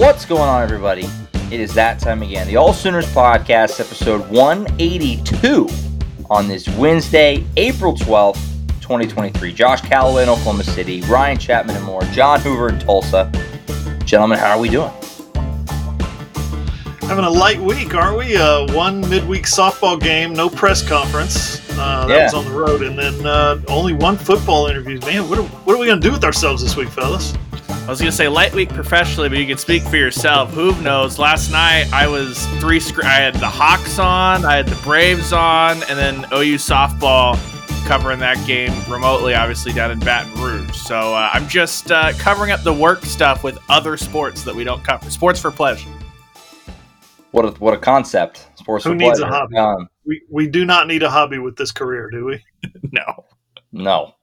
What's going on, everybody? It is that time again. The All Sooners Podcast, episode 182, on this Wednesday, April 12th, 2023. Josh Callaway in Oklahoma City, Ryan Chapman and more, John Hoover in Tulsa. Gentlemen, how are we doing? Having a light week, aren't we? Uh, one midweek softball game, no press conference. Uh, that Yeah. was on the road, and then uh, only one football interview. Man, what are, what are we going to do with ourselves this week, fellas? I was gonna say light week professionally, but you can speak for yourself. Who knows. Last night I was three. Sc- I had the Hawks on, I had the Braves on, and then OU softball covering that game remotely, obviously down in Baton Rouge. So uh, I'm just uh, covering up the work stuff with other sports that we don't cover. Sports for pleasure. What a, what a concept. Sports Who for needs a hobby? Um, We, we do not need a hobby with this career, do we? no. No,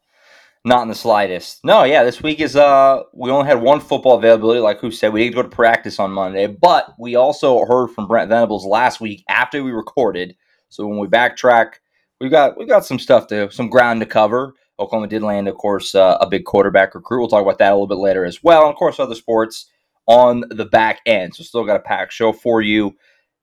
not in the slightest. No, yeah, this week is uh, we only had one football availability, like who said we didn't go to practice on Monday, but we also heard from Brent Venables last week after we recorded. So when we backtrack, we got we got some stuff to some ground to cover. Oklahoma did land, of course, uh, a big quarterback recruit. We'll talk about that a little bit later as well, and of course, other sports on the back end. So still got a packed show for you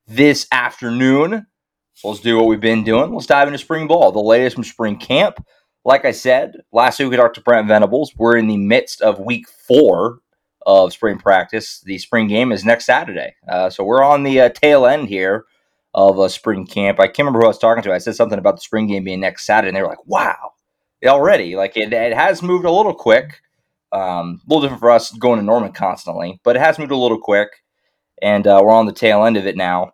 this afternoon. So let's do what we've been doing. Let's dive into spring ball, the latest from spring camp. Like I said, last week we talked to Brent Venables. We're in the midst of week four of spring practice. The spring game is next Saturday. Uh, so we're on the uh, tail end here of a spring camp. I can't remember who I was talking to. I said something about the spring game being next Saturday, and they were like, wow, already. Like it, it has moved a little quick. Um, a little different for us going to Norman constantly, but it has moved a little quick. And uh, we're on the tail end of it now.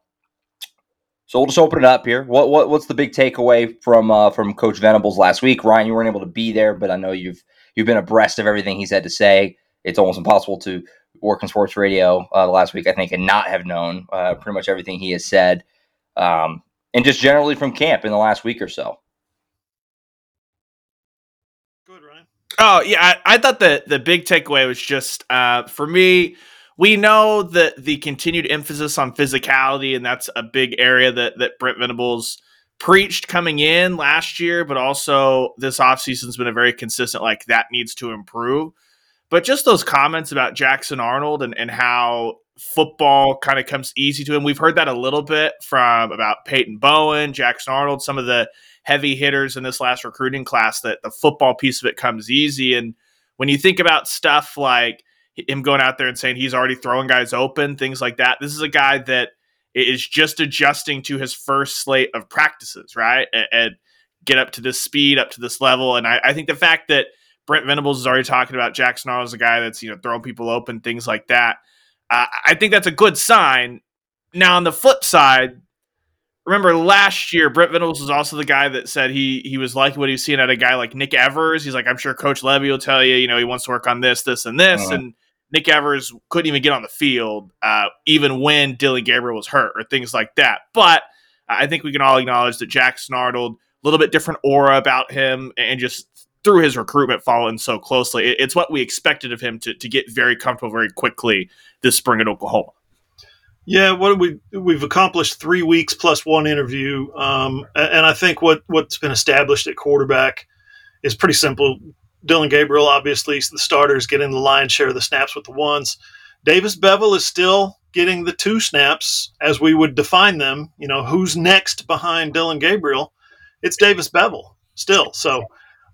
So we'll just open it up here. What what what's the big takeaway from uh, from Coach Venables last week? Ryan, you weren't able to be there, but I know you've you've been abreast of everything he's had to say. It's almost impossible to work in sports radio uh, the last week, I think, and not have known uh, pretty much everything he has said, um, and just generally from camp in the last week or so. Good, Ryan. Oh yeah, I, I thought the the big takeaway was just uh, for me. We know that the continued emphasis on physicality, and that's a big area that that Brent Venables preached coming in last year, but also this offseason's been a very consistent like that needs to improve. But just those comments about Jackson Arnold and, and how football kind of comes easy to him. We've heard that a little bit from about Peyton Bowen, Jackson Arnold, some of the heavy hitters in this last recruiting class that the football piece of it comes easy. And when you think about stuff like him going out there and saying he's already throwing guys open, things like that, this is a guy that is just adjusting to his first slate of practices, right? And, and get up to this speed, up to this level. And I, I think the fact that Brent Venables is already talking about Jackson Arnold as a guy that's, you know, throwing people open, things like that. Uh, I think that's a good sign. Now, on the flip side, remember last year, Brent Venables was also the guy that said he he was liking what he was seeing at a guy like Nick Evers. He's like, I'm sure Coach Lebby will tell you, you know, he wants to work on this, this, and this. Uh-huh. And Nick Evers couldn't even get on the field, uh, even when Dillon Gabriel was hurt or things like that. But I think we can all acknowledge that Jack Arnold, a little bit different aura about him, and just through his recruitment following so closely, it's what we expected of him to, to get very comfortable very quickly this spring at Oklahoma. Yeah, what we we've accomplished three weeks plus one interview, um, and I think what what's been established at quarterback is pretty simple. Dillon Gabriel, obviously, the starters getting the lion's share of the snaps with the ones. Davis Beville is still getting the two snaps as we would define them. You know, who's next behind Dillon Gabriel? It's Davis Beville still. So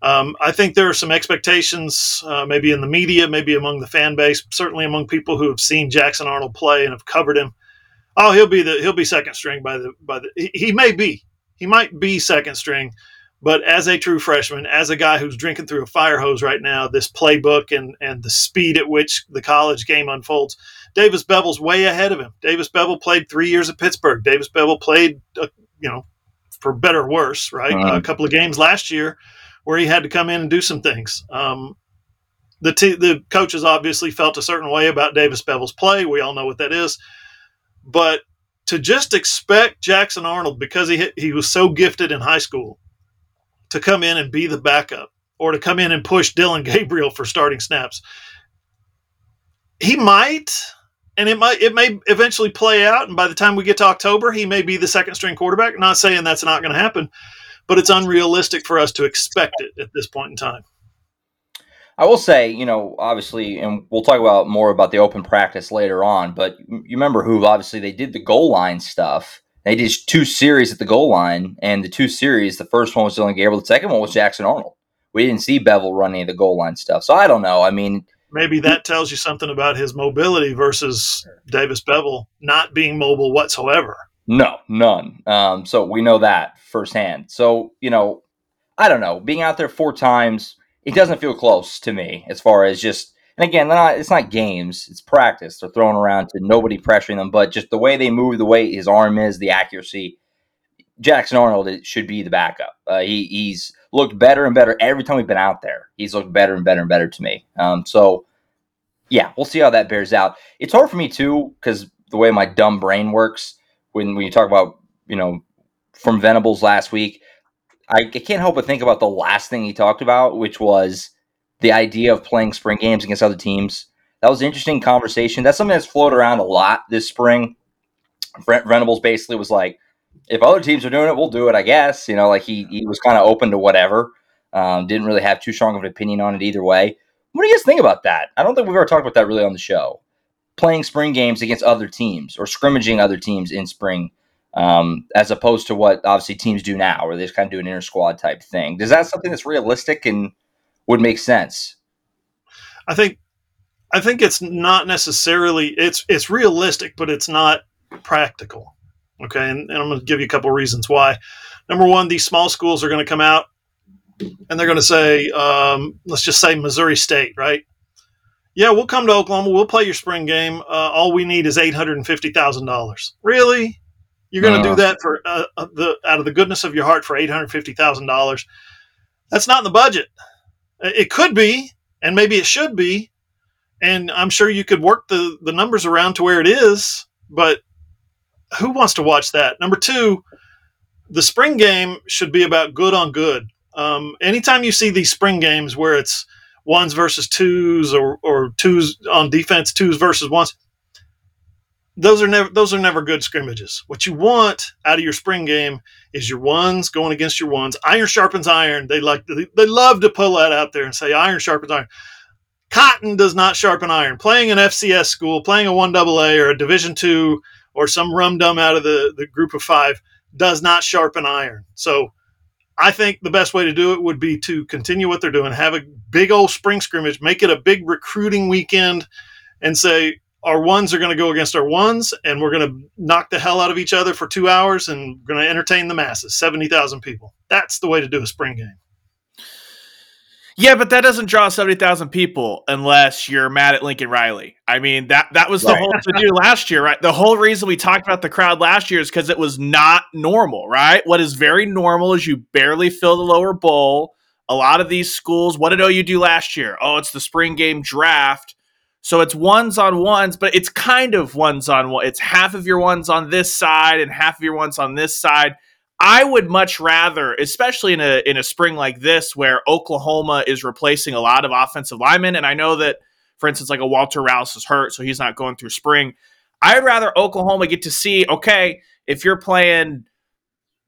um, I think there are some expectations, uh, maybe in the media, maybe among the fan base, certainly among people who have seen Jackson Arnold play and have covered him. Oh, he'll be the he'll be second string by the by the he, he may be he might be second string, but as a true freshman, as a guy who's drinking through a fire hose right now, this playbook and and the speed at which the college game unfolds, Davis Beville's way ahead of him. Davis Beville played three years at Pittsburgh. Davis Beville played, uh, you know, for better or worse, right? Mhm. A couple of games last year where he had to come in and do some things. Um, the t- the coaches obviously felt a certain way about Davis Beville's play. We all know what that is, but to just expect Jackson Arnold because he hit, he was so gifted in high school to come in and be the backup or to come in and push Dillon Gabriel for starting snaps. He might and it might it may eventually play out and by the time we get to October he may be the second string quarterback. Not saying that's not going to happen, but it's unrealistic for us to expect it at this point in time. I will say, you know, obviously, and we'll talk about more about the open practice later on. But you remember who? Obviously, they did the goal line stuff. They did two series at the goal line, and the two series, the first one was Dillon Gabriel, the second one was Jackson Arnold. We didn't see Beville run any of the goal line stuff, so I don't know. I mean, maybe that tells you something about his mobility versus Davis Beville not being mobile whatsoever. No, none. Um, so we know that firsthand. So you know, I don't know. Being out there four times it doesn't feel close to me as far as just and again, not, it's not games; it's practice. They're throwing around to nobody pressuring them, but just the way they move, the way his arm is, the accuracy. Jackson Arnold it should be the backup. Uh, he, he's looked better and better every time we've been out there. He's looked better and better and better to me. Um, so, yeah, we'll see how that bears out. It's hard for me too because the way my dumb brain works when when you talk about you know from Venables last week, I, can't help but think about the last thing he talked about, which was the idea of playing spring games against other teams. That was an interesting conversation. That's something that's floated around a lot this spring. Brent Venables basically was like, if other teams are doing it, we'll do it, I guess. You know, like he, he was kind of open to whatever. Um, didn't really have too strong of an opinion on it either way. What do you guys think about that? I don't think we've ever talked about that really on the show. Playing spring games against other teams or scrimmaging other teams in spring um, as opposed to what obviously teams do now, where they just kind of do an inter squad type thing. Does that something that's realistic and would make sense? I think I think it's not necessarily it's it's realistic, but it's not practical. Okay, and, and I'm going to give you a couple of reasons why. Number one, these small schools are going to come out and they're going to say, um, let's just say Missouri State, right? Yeah, we'll come to Oklahoma. We'll play your spring game. Uh, all we need is eight hundred and fifty thousand dollars. Really? You're going to do that for uh, uh, the out of the goodness of your heart for eight hundred fifty thousand dollars. That's not in the budget. It could be, and maybe it should be, and I'm sure you could work the the numbers around to where it is. But who wants to watch that? Number two, the spring game should be about good on good. Um, anytime you see these spring games where it's ones versus twos or, or twos on defense, twos versus ones, those are never those are never good scrimmages. What you want out of your spring game is your ones going against your ones. Iron sharpens iron. They like they, love to pull that out there and say iron sharpens iron. Cotton does not sharpen iron. Playing an FCS school, playing a one AA or a Division two or some rum dum out of the, the group of five does not sharpen iron. So I think the best way to do it would be to continue what they're doing, have a big old spring scrimmage, make it a big recruiting weekend, and say, our ones are going to go against our ones, and we're going to knock the hell out of each other for two hours, and we're going to entertain the masses, seventy thousand people. That's the way to do a spring game. Yeah, but that doesn't draw seventy thousand people unless you're mad at Lincoln Riley. I mean that that was the right. whole to do last year, right? The whole reason we talked about the crowd last year is because it was not normal, right? What is very normal is you barely fill the lower bowl. A lot of these schools, what did OU do last year? Oh, it's the spring game draft so it's ones on ones, but it's kind of ones on one. It's half of your ones on this side and half of your ones on this side. I would much rather, especially in a in a spring like this, where Oklahoma is replacing a lot of offensive linemen, and I know that, for instance, like a Walter Rouse is hurt, so he's not going through spring. I'd rather Oklahoma get to see, okay, if you're playing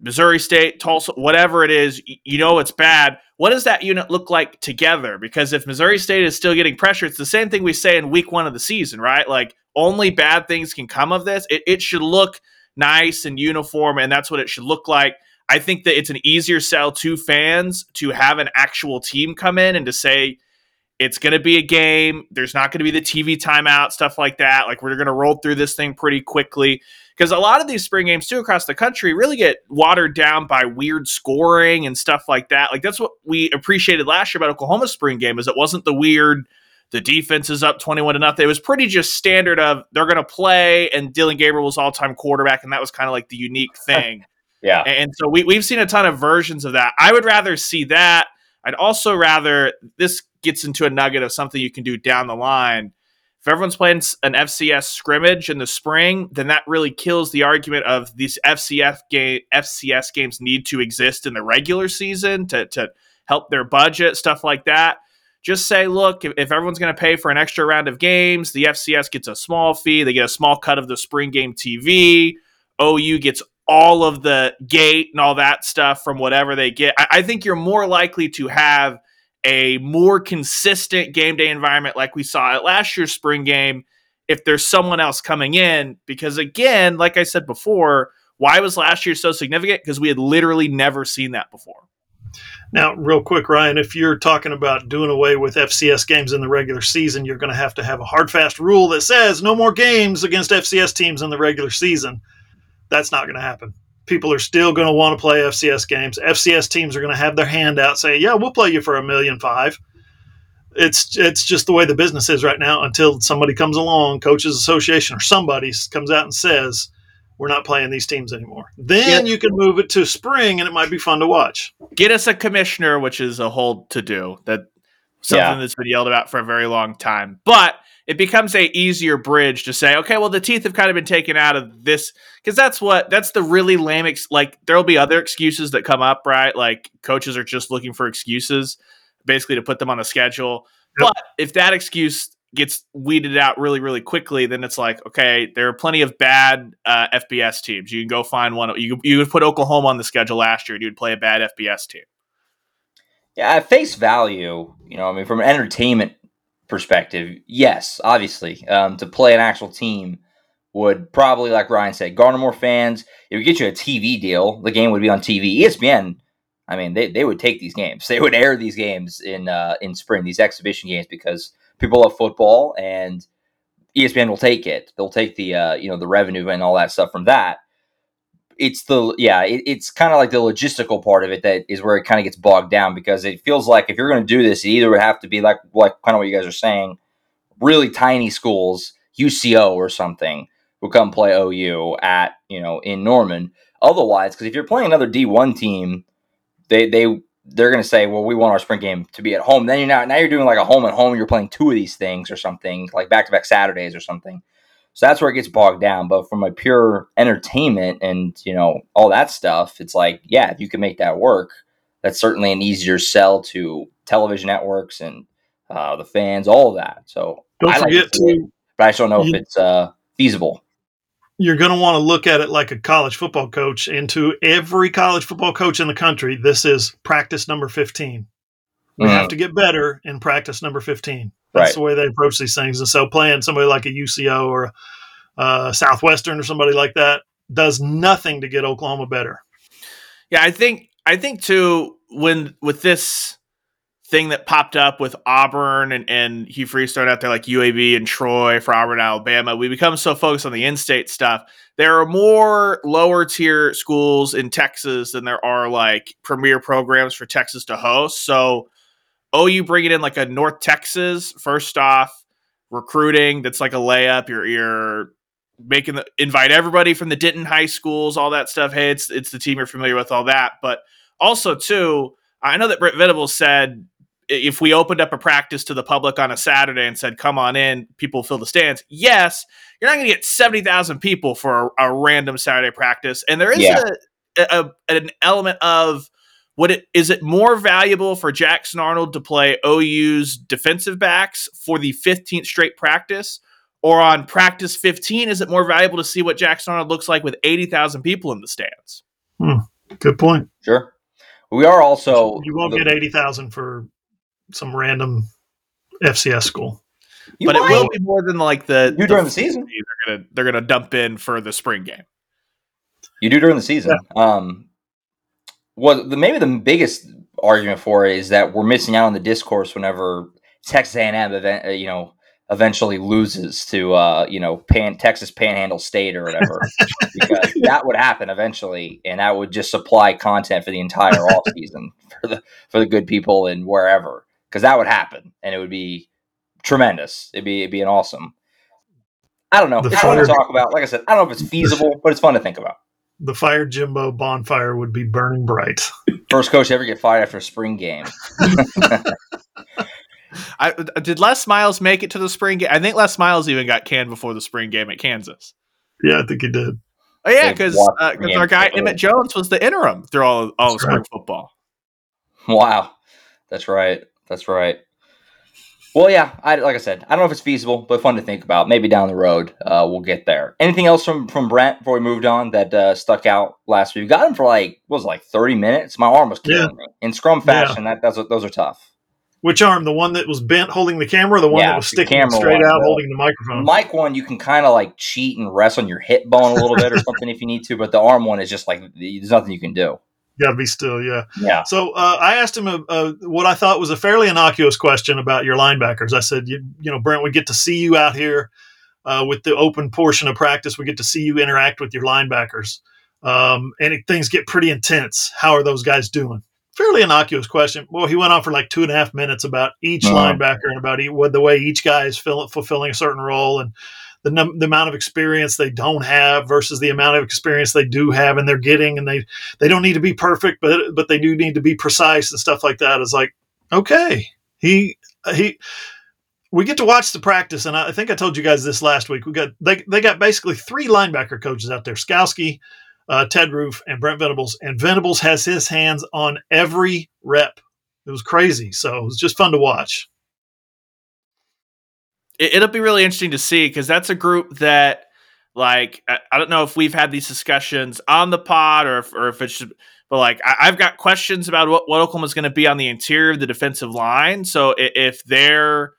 Missouri State, Tulsa, whatever it is, you know it's bad. What does that unit look like together? Because if Missouri State is still getting pressure, it's the same thing we say in week one of the season, right? Like only bad things can come of this. It, it should look nice and uniform, and that's what it should look like. I think that it's an easier sell to fans to have an actual team come in and to say, it's going to be a game. There's not going to be the TV timeout, stuff like that. Like, we're going to roll through this thing pretty quickly because a lot of these spring games too across the country really get watered down by weird scoring and stuff like that. Like that's what we appreciated last year about Oklahoma spring game is it wasn't the weird the defense is up 21 to nothing. It was pretty just standard of they're going to play and Dillon Gabriel was all-time quarterback and that was kind of like the unique thing. yeah. And so we we've seen a ton of versions of that. I would rather see that. I'd also rather this gets into a nugget of something you can do down the line if everyone's playing an FCS scrimmage in the spring, then that really kills the argument of these FCS game FCS games need to exist in the regular season to to help their budget, stuff like that. Just say, look, if, if everyone's going to pay for an extra round of games, the FCS gets a small fee. They get a small cut of the spring game TV. OU gets all of the gate and all that stuff from whatever they get. I, I think you're more likely to have a more consistent game day environment like we saw at last year's spring game if there's someone else coming in. Because again, like I said before, why was last year so significant? Because we had literally never seen that before. Now, real quick, Ryan, if you're talking about doing away with FCS games in the regular season, you're going to have to have a hard, fast rule that says no more games against FCS teams in the regular season. That's not going to happen. People are still going to want to play FCS games. FCS teams are going to have their hand out saying, "Yeah, we'll play you for a million five. It's it's just the way the business is right now. Until somebody comes along, coaches association or somebody comes out and says, we're not playing these teams anymore. Then yeah. you can move it to spring, and it might be fun to watch. Get us a commissioner, which is a whole to do. That something yeah. that's been yelled about for a very long time. But it becomes a easier bridge to say, okay, well, the teeth have kind of been taken out of this because that's what that's the really lame. Ex- like there'll be other excuses that come up, right? Like coaches are just looking for excuses, basically to put them on a schedule. Yep. But if that excuse gets weeded out really, really quickly, then it's like, okay, there are plenty of bad uh, FBS teams. You can go find one. You you would put Oklahoma on the schedule last year, and you'd play a bad FBS team. Yeah, at face value, you know, I mean, from an entertainment perspective, yes, obviously, um, to play an actual team would probably, like Ryan said, garner more fans. It would get you a TV deal. The game would be on TV. ESPN, I mean, they, they would take these games. They would air these games in uh, in spring, these exhibition games, because people love football, and ESPN will take it. They'll take the uh, you know the revenue and all that stuff from that. It's the yeah, it, it's kind of like the logistical part of it that is where it kind of gets bogged down because it feels like if you're going to do this, it either would have to be like like kind of what you guys are saying, really tiny schools, UCO or something, who come play OU at you know in Norman. Otherwise, because if you're playing another D1 team, they they they're going to say, well, we want our spring game to be at home. Then you're not, now you're doing like a home and home. You're playing two of these things or something like back to back Saturdays or something. So that's where it gets bogged down. But from a pure entertainment and, you know, all that stuff, it's like, yeah, if you can make that work, that's certainly an easier sell to television networks and uh, the fans, all of that. So don't I forget like to, it, but I just don't know you, if it's uh, feasible you're going to want to look at it like a college football coach. And to every college football coach in the country, this is practice number 15. We mm. have to get better in practice number 15. That's right. the way they approach these things. And so playing somebody like a UCO or a Southwestern or somebody like that does nothing to get Oklahoma better. Yeah, I think I think too when with this thing that popped up with Auburn and, and Hugh Freeze started out there like UAB and Troy for Auburn, Alabama. We become so focused on the in state stuff. There are more lower tier schools in Texas than there are like premier programs for Texas to host. So, oh, you bring it in like a North Texas, first off, recruiting that's like a layup. You're, you're, making the invite everybody from the Denton high schools, all that stuff. Hey, it's it's the team you're familiar with, all that. But also too, I know that Brent Venables said if we opened up a practice to the public on a Saturday and said, come on in, people fill the stands. Yes, you're not going to get 70,000 people for a, a, random Saturday practice. And there is yeah. a, a, an element of what it is it more valuable for Jackson Arnold to play OU's defensive backs for the 15th straight practice? Or on practice 15, is it more valuable to see what Jackson Arnold looks like with 80,000 people in the stands? Hmm. Good point. Sure. We are also. You won't the, get 80,000 for some random FCS school. But might. it will be more than like the you during the season. They're gonna they're gonna dump in for the spring game. You do during the season. Yeah. Um, well, the, maybe the biggest argument for it is that we're missing out on the discourse whenever Texas A&M event, uh, you know, eventually loses to uh, you know Pan Texas Panhandle State or whatever, because that would happen eventually, and that would just supply content for the entire off season for the for the good people and wherever because that would happen and it would be tremendous. It'd be it'd be an awesome. I don't know. The fire, fun to talk about. Like I said, I don't know if it's feasible, but it's fun to think about. The fire Jimbo bonfire would be burning bright. First coach ever get fired after a spring game. I, did Les Miles make it to the spring game? I think Les Miles even got canned before the spring game at Kansas. Yeah, I think he did. Oh yeah, because uh, our guy Emmett Jones was the interim through all all of spring right. football. Wow, that's right. That's right. Well, yeah, I, like I said, I don't know if it's feasible, but fun to think about. Maybe down the road, uh, we'll get there. Anything else from from Brent before we moved on that uh, stuck out last week? We got him for like what was it, like thirty minutes. My arm was killing yeah. me in scrum fashion. Yeah. That that's those are tough. Which arm? The one that was bent holding the camera, or the one Yeah, that was sticking straight one, out holding the microphone. Mic one, you can kind of like cheat and rest on your hip bone a little bit or something if you need to, but the arm one is just like there's nothing you can do. Gotta be still, yeah. Yeah. So uh, I asked him a, a, what I thought was a fairly innocuous question about your linebackers. I said, you, you know, Brent, we get to see you out here uh, with the open portion of practice. We get to see you interact with your linebackers, um, and it, things get pretty intense. How are those guys doing? Fairly innocuous question. Well, he went on for like two and a half minutes about each Uh-huh. linebacker and about e- what the way each guy is fill, fulfilling a certain role and the, num- the amount of experience they don't have versus the amount of experience they do have and they're getting and they they don't need to be perfect but but they do need to be precise and stuff like that. Is like okay he he we get to watch the practice and I think I told you guys this last week. We got they, they got basically three linebacker coaches out there Skowski uh, Ted Roof and Brent Venables and Venables has his hands on every rep. It was crazy so it was just fun to watch it, it'll be really interesting to see because that's a group that like I, I don't know if we've had these discussions on the pod or if, or if it's but like I, I've got questions about what, what Oklahoma's going to be on the interior of the defensive line. So i- if they're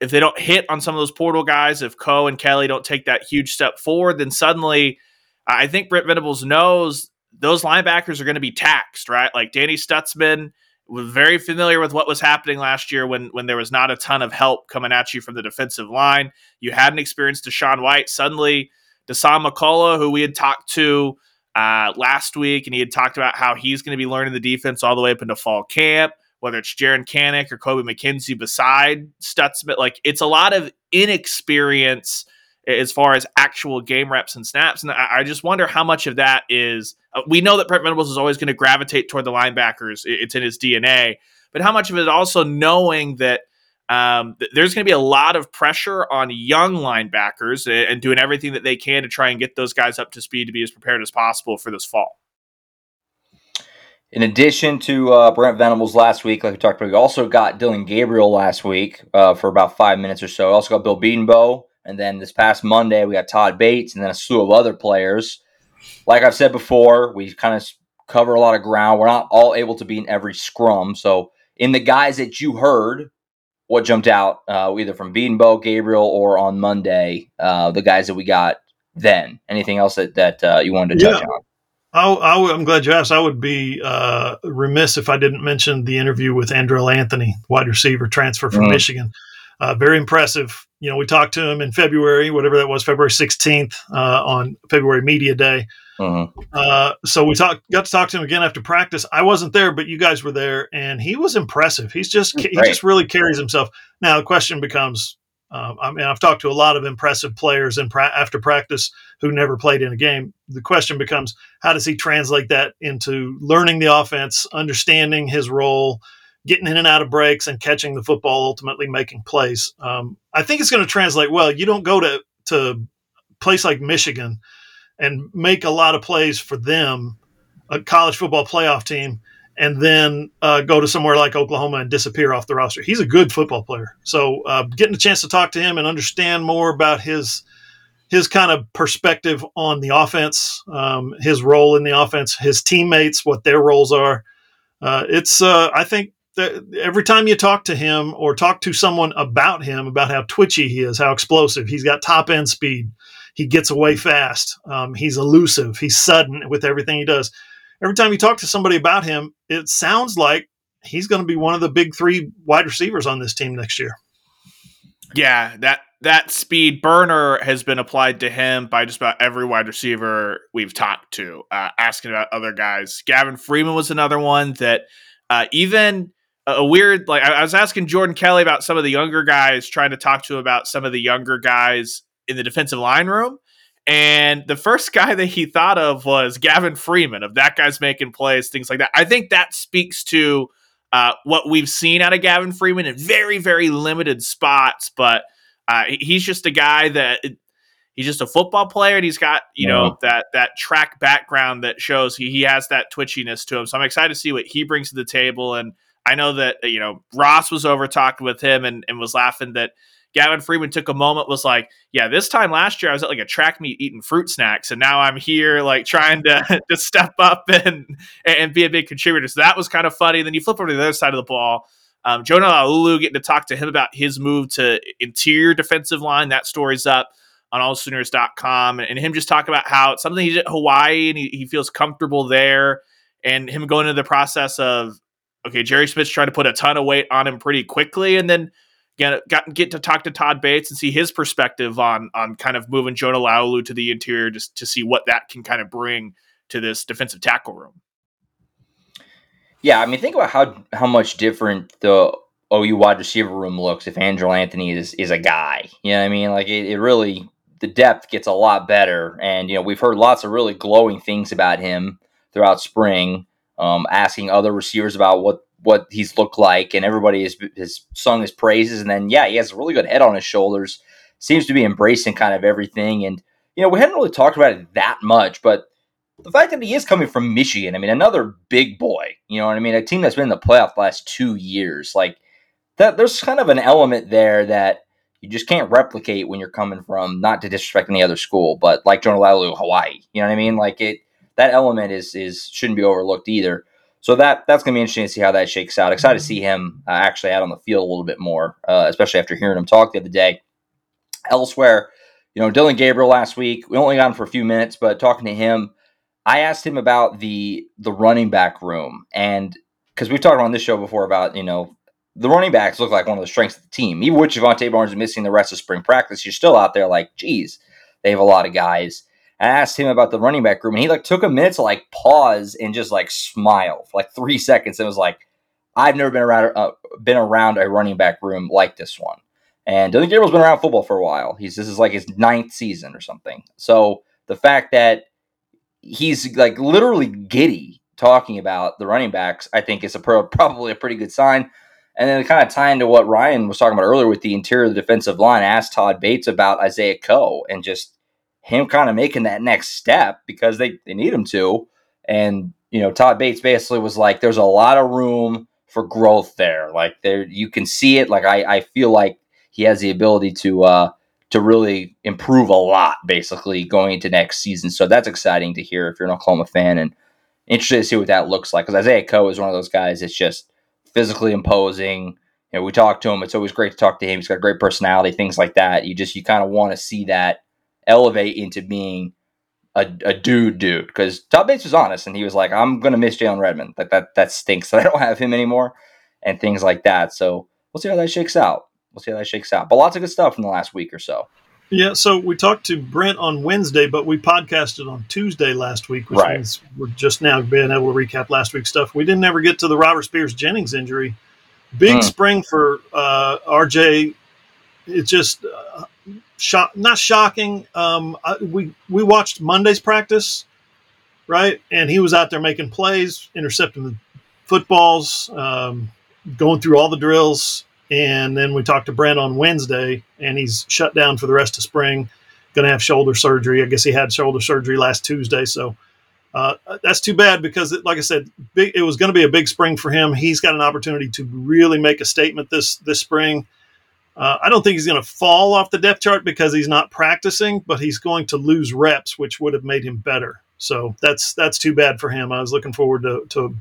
if they don't hit on some of those portal guys, if Coe and Kelly don't take that huge step forward, then suddenly I think Brent Venables knows those linebackers are going to be taxed, right? Like Danny Stutsman was very familiar with what was happening last year when when there was not a ton of help coming at you from the defensive line. You had an experienced DaShaun White. Suddenly, Dasan McCullough, who we had talked to uh, last week, and he had talked about how he's going to be learning the defense all the way up into fall camp, whether it's Jaren Kanak or Kobie McKinzie beside Stutsman. Like, it's a lot of inexperience as far as actual game reps and snaps. And I, I just wonder how much of that is. Uh, we know that Brent Venables is always going to gravitate toward the linebackers, It- it's in his DNA. But how much of it also knowing that um, th- there's going to be a lot of pressure on young linebackers and, and doing everything that they can to try and get those guys up to speed to be as prepared as possible for this fall. In addition to uh, Brent Venables last week, like we talked about, we also got Dillon Gabriel last week uh, for about five minutes or so. We also got Bill Bedenbaugh. And then this past Monday, we got Todd Bates and then a slew of other players. Like I've said before, we kind of cover a lot of ground. We're not all able to be in every scrum. So, in the guys that you heard, what jumped out, uh, either from Bedenbaugh, Gabriel, or on Monday, uh, the guys that we got then? Anything else that, that uh, you wanted to touch Yeah. on? I, I, am glad you asked. I would be uh, remiss if I didn't mention the interview with Andrel Anthony, wide receiver transfer from Mhm. Michigan. Uh, very impressive. You know, we talked to him in February, whatever that was, February 16th uh, on February Media Day. Mhm. Uh, so we talked, got to talk to him again after practice. I wasn't there, but you guys were there, and he was impressive. He's just he Great. just really carries himself. Now the question becomes, um, I mean, I've talked to a lot of impressive players in pra- after practice who never played in a game. The question becomes, how does he translate that into learning the offense, understanding his role, getting in and out of breaks, and catching the football, ultimately making plays? Um, I think it's going to translate well. You don't go to to place like Michigan and make a lot of plays for them, a college football playoff team, and then uh, go to somewhere like Oklahoma and disappear off the roster. He's a good football player. So uh, getting a chance to talk to him and understand more about his his kind of perspective on the offense, um, his role in the offense, his teammates, what their roles are. Uh, it's uh, I think every time you talk to him or talk to someone about him, about how twitchy he is, how explosive, he's got top end speed he gets away fast. Um, he's elusive. He's sudden with everything he does. Every time you talk to somebody about him, it sounds like he's going to be one of the big three wide receivers on this team next year. Yeah, that that speed burner has been applied to him by just about every wide receiver we've talked to, uh, asking about other guys. Gavin Freeman was another one that uh, even a, weird like I, I was asking Jordan Kelly about some of the younger guys, trying to talk to him about some of the younger guys in the defensive line room. And the first guy that he thought of was Gavin Freeman, of that guy's making plays, things like that. I think that speaks to uh, what we've seen out of Gavin Freeman in very, very limited spots. But uh, he's just a guy that he's just a football player, and he's got you know that that track background that shows he he has that twitchiness to him. So I'm excited to see what he brings to the table. And I know that you know Ross was over talking with him and, and was laughing that Gavin Freeman took a moment, was like, Yeah, this time last year I was at like a track meet eating fruit snacks, and now I'm here like trying to, to step up and and be a big contributor. So that was kind of funny. Then you flip over to the other side of the ball. Um, Jonah Laulu getting to talk to him about his move to interior defensive line. That story's up on allsooners.com and him just talking about how it's something he did at Hawaii and he, he feels comfortable there and him going into the process of okay, Jerry Schmidt's trying to put a ton of weight on him pretty quickly and then get got get to talk to Todd Bates and see his perspective on on kind of moving Jonah Laulu to the interior just to see what that can kind of bring to this defensive tackle room. Yeah, I mean, think about how how much different the OU wide receiver room looks if Andrel Anthony is is a guy. You know what I mean? Like it, it really the depth gets a lot better, and you know we've heard lots of really glowing things about him throughout spring. Um, asking other receivers about what what he's looked like, and everybody has, has sung his praises. And then, yeah, he has a really good head on his shoulders. Seems to be embracing kind of everything. And you know, we hadn't really talked about it that much, but the fact that he is coming from Michigan, I mean, another big boy. You know what I mean? A team that's been in the playoff the last two years, like that. There's kind of an element there that you just can't replicate when you're coming from not to disrespect any other school, but like Jonah Laulu, Hawaii. You know what I mean? Like it. That element is is shouldn't be overlooked either. So that that's going to be interesting to see how that shakes out. Excited to see him uh, actually out on the field a little bit more, uh, especially after hearing him talk the other day. Elsewhere, you know, Dillon Gabriel last week, we only got him for a few minutes, but talking to him, I asked him about the the running back room, and because we've talked on this show before about you know the running backs look like one of the strengths of the team. Even with Jovantae Barnes missing the rest of spring practice, you're still out there like, geez, they have a lot of guys. I asked him about the running back room, and he like took a minute to like pause and just like smile for like three seconds, and was like, "I've never been around uh, been around a running back room like this one." And Dillon Gabriel's been around football for a while. He's this is like his ninth season or something. So the fact that he's like literally giddy talking about the running backs, I think is a pro- probably a pretty good sign. And then kind of tie into what Ryan was talking about earlier with the interior of the defensive line, asked Todd Bates about Isaiah Coe and just him kind of making that next step because they, they need him to. And, you know, Todd Bates basically was like, there's a lot of room for growth there. Like there, you can see it. Like I, I feel like he has the ability to, uh, to really improve a lot basically going into next season. So that's exciting to hear if you're an Oklahoma fan and interested to see what that looks like. Because Isaiah Coe is one of those guys that's just physically imposing. You know, we talk to him. It's always great to talk to him. He's got a great personality, things like that. You just you kind of want to see that elevate into being a, a dude dude because Todd Bates was honest and he was like, I'm gonna miss Jalen Redmond. Like that that stinks that I don't have him anymore and things like that. So we'll see how that shakes out. We'll see how that shakes out. But lots of good stuff in the last week or so. Yeah, so we talked to Brent on Wednesday, but we podcasted on Tuesday last week, which right. means we're just now being able to recap last week's stuff. We didn't ever get to the Robert Spears Jennings injury. Big mm. spring for uh, RJ. It's just uh, shock, not shocking. Um, I, we we watched Monday's practice, right, and he was out there making plays, intercepting the footballs, um, going through all the drills. And then we talked to Brent on Wednesday, and he's shut down for the rest of spring. Going to have shoulder surgery. I guess he had shoulder surgery last Tuesday, so uh, that's too bad because, it, like I said, big, it was going to be a big spring for him. He's got an opportunity to really make a statement this this spring. Uh, I don't think he's going to fall off the depth chart because he's not practicing, but he's going to lose reps, which would have made him better. So that's that's too bad for him. I was looking forward to, to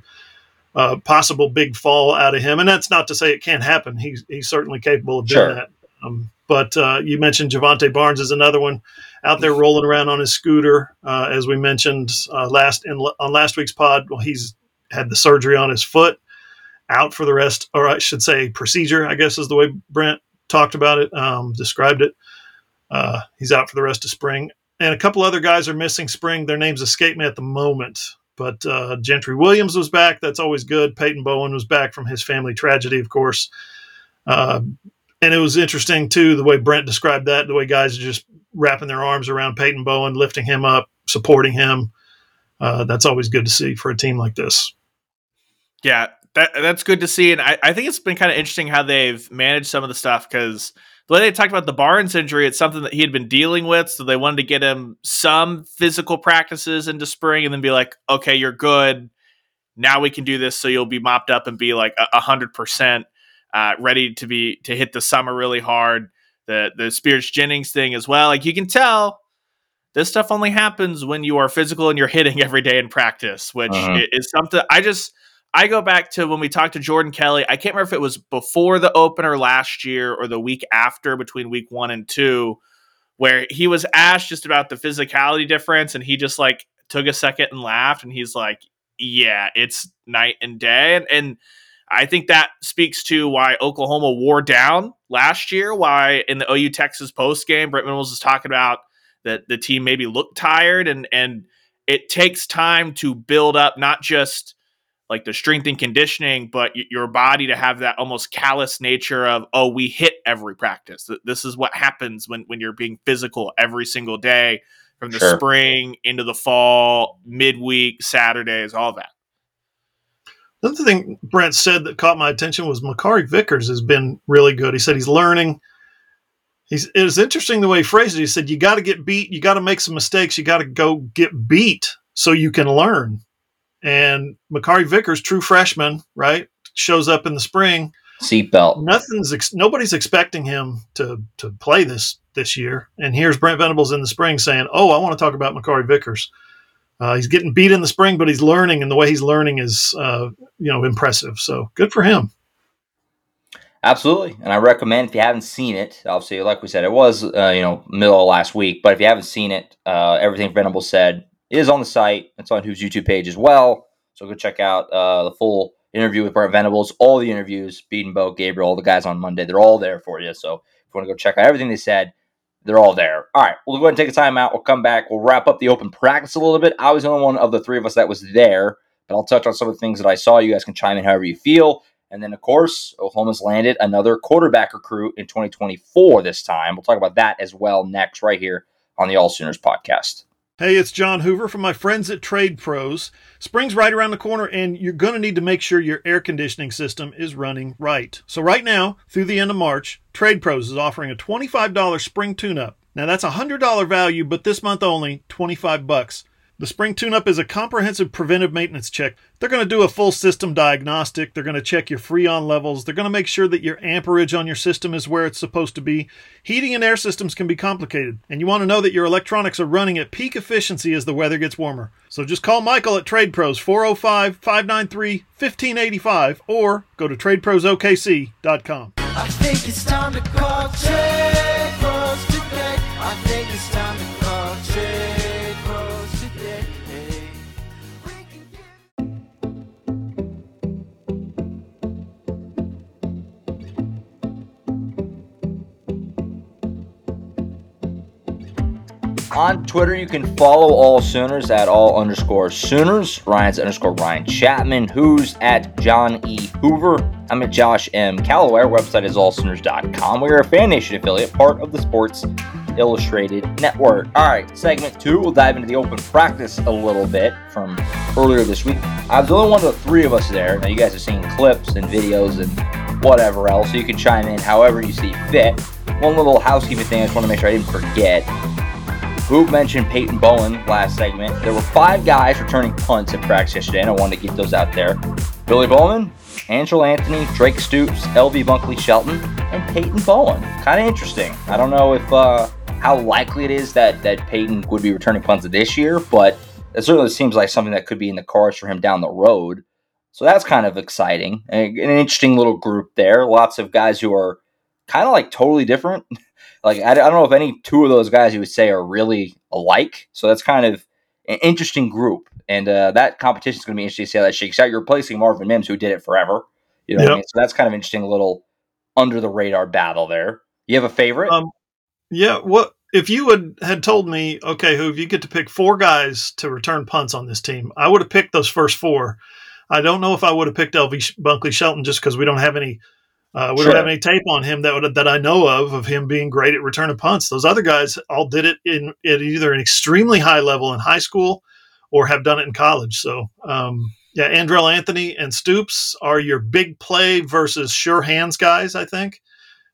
a uh, possible big fall out of him, and that's not to say it can't happen. He's he's certainly capable of doing sure. that. Um, but uh, you mentioned Jovantae Barnes is another one out there rolling around on his scooter, uh, as we mentioned uh, last in, on last week's pod. Well, he's had the surgery on his foot, out for the rest, or I should say, procedure. I guess is the way Brent talked about it, um, described it. Uh, he's out for the rest of spring. And a couple other guys are missing spring. Their names escape me at the moment. But uh, Gentry Williams was back. That's always good. Peyton Bowen was back from his family tragedy, of course. Uh, and it was interesting, too, the way Brent described that, the way guys are just wrapping their arms around Peyton Bowen, lifting him up, supporting him. Uh, that's always good to see for a team like this. Yeah, that that's good to see, and I, I think it's been kind of interesting how they've managed some of the stuff because the way they talked about the Barnes injury, it's something that he had been dealing with, so they wanted to get him some physical practices into spring, and then be like, okay, you're good. Now we can do this, so you'll be mopped up and be like a hundred percent uh, ready to be to hit the summer really hard. The the Spears Jennings thing as well, like you can tell this stuff only happens when you are physical and you're hitting every day in practice, which uh-huh. is something I just I go back to when we talked to Jordan Kelly. I can't remember if it was before the opener last year or the week after, between week one and two, where he was asked just about the physicality difference, and he just like took a second and laughed, and he's like, "Yeah, it's night and day," and, and I think that speaks to why Oklahoma wore down last year. Why in the OU Texas post game, Brent Venables is talking about that the team maybe looked tired, and and it takes time to build up not just like the strength and conditioning, but y- your body to have that almost callous nature of oh, we hit every practice. This is what happens when when you're being physical every single day from the Sure. spring into the fall, midweek, Saturdays, all that. Another thing Brent said that caught my attention was Makari Vickers has been really good. He said he's learning. He's it was interesting the way he phrased it. He said you got to get beat, you got to make some mistakes, you got to go get beat so you can learn. And Makari Vickers, true freshman, right, shows up in the spring. Seatbelt. Nothing's ex- nobody's expecting him to to play this this year. And here's Brent Venables in the spring saying, "Oh, I want to talk about Makari Vickers." Uh, he's getting beat in the spring, but he's learning, and the way he's learning is, uh, you know, impressive. So good for him. Absolutely, and I recommend if you haven't seen it. Obviously, like we said, it was uh, you know middle of last week, but if you haven't seen it, uh, everything Venable said is on the site. It's on Who's YouTube page as well. So go check out uh, the full interview with Brent Venables, all the interviews, Bedenbaugh, Gabriel, all the guys on Monday. They're all there for you. So if you want to go check out everything they said, they're all there. All right, we'll go ahead and take a time out. We'll come back. We'll wrap up the open practice a little bit. I was the only one of the three of us that was there, but I'll touch on some of the things that I saw. You guys can chime in however you feel. And then, of course, Oklahoma's landed another quarterback recruit in 2024 this time. We'll talk about that as well next, right here on the All Sooners podcast. Hey, it's John Hoover from my friends at Trade Pros. Spring's right around the corner, and you're going to need to make sure your air conditioning system is running right. So, right now, through the end of March, Trade Pros is offering a $25 spring tune up. Now, that's a $100 value, but this month only, 25 bucks. The spring tune up is a comprehensive preventive maintenance check. They're going to do a full system diagnostic. They're going to check your freon levels. They're going to make sure that your amperage on your system is where it's supposed to be. Heating and air systems can be complicated, and you want to know that your electronics are running at peak efficiency as the weather gets warmer. So just call Michael at Trade Pros 405 593 1585 or go to tradeprosokc.com. I think it's time to call Trade Pros today. I think On Twitter, you can follow all Sooners at all underscore Sooners. Ryan's underscore Ryan Chapman. Who's at John E. Hoover. I'm at Josh M. Callaway. Our website is allsooners.com. We are a Fan Nation affiliate, part of the Sports Illustrated Network. All right, segment two, we'll dive into the open practice a little bit from earlier this week. I was the only one of the three of us there. Now, you guys have seen clips and videos and whatever else, so you can chime in however you see fit. One little housekeeping thing I just want to make sure I didn't forget. Who mentioned Peyton Bowen last segment? There were five guys returning punts at practice yesterday, and I wanted to get those out there. Billy Bowman, Andrel Anthony, Drake Stoops, LV Bunkley Shelton, and Peyton Bowen. Kind of interesting. I don't know if uh, how likely it is that that Peyton would be returning punts this year, but it certainly seems like something that could be in the cards for him down the road. So that's kind of exciting. An an interesting little group there. Lots of guys who are kind of like totally different. Like I, I don't know if any two of those guys you would say are really alike. So that's kind of an interesting group, and uh, that competition is going to be interesting to see how that shakes out. You're replacing Marvin Mims, who did it forever. You know, what I mean? so that's kind of interesting little under the radar battle there. You have a favorite? Um, Yeah, what if you would had told me, okay, who if you get to pick four guys to return punts on this team, I would have picked those first four. I don't know if I would have picked LV Bunkley Shelton just because we don't have any uh, we Sure. don't have any tape on him that would, that I know of of him being great at return of punts. Those other guys all did it in at either an extremely high level in high school or have done it in college. So um, yeah, Andrel Anthony and Stoops are your big play versus sure hands guys, I think.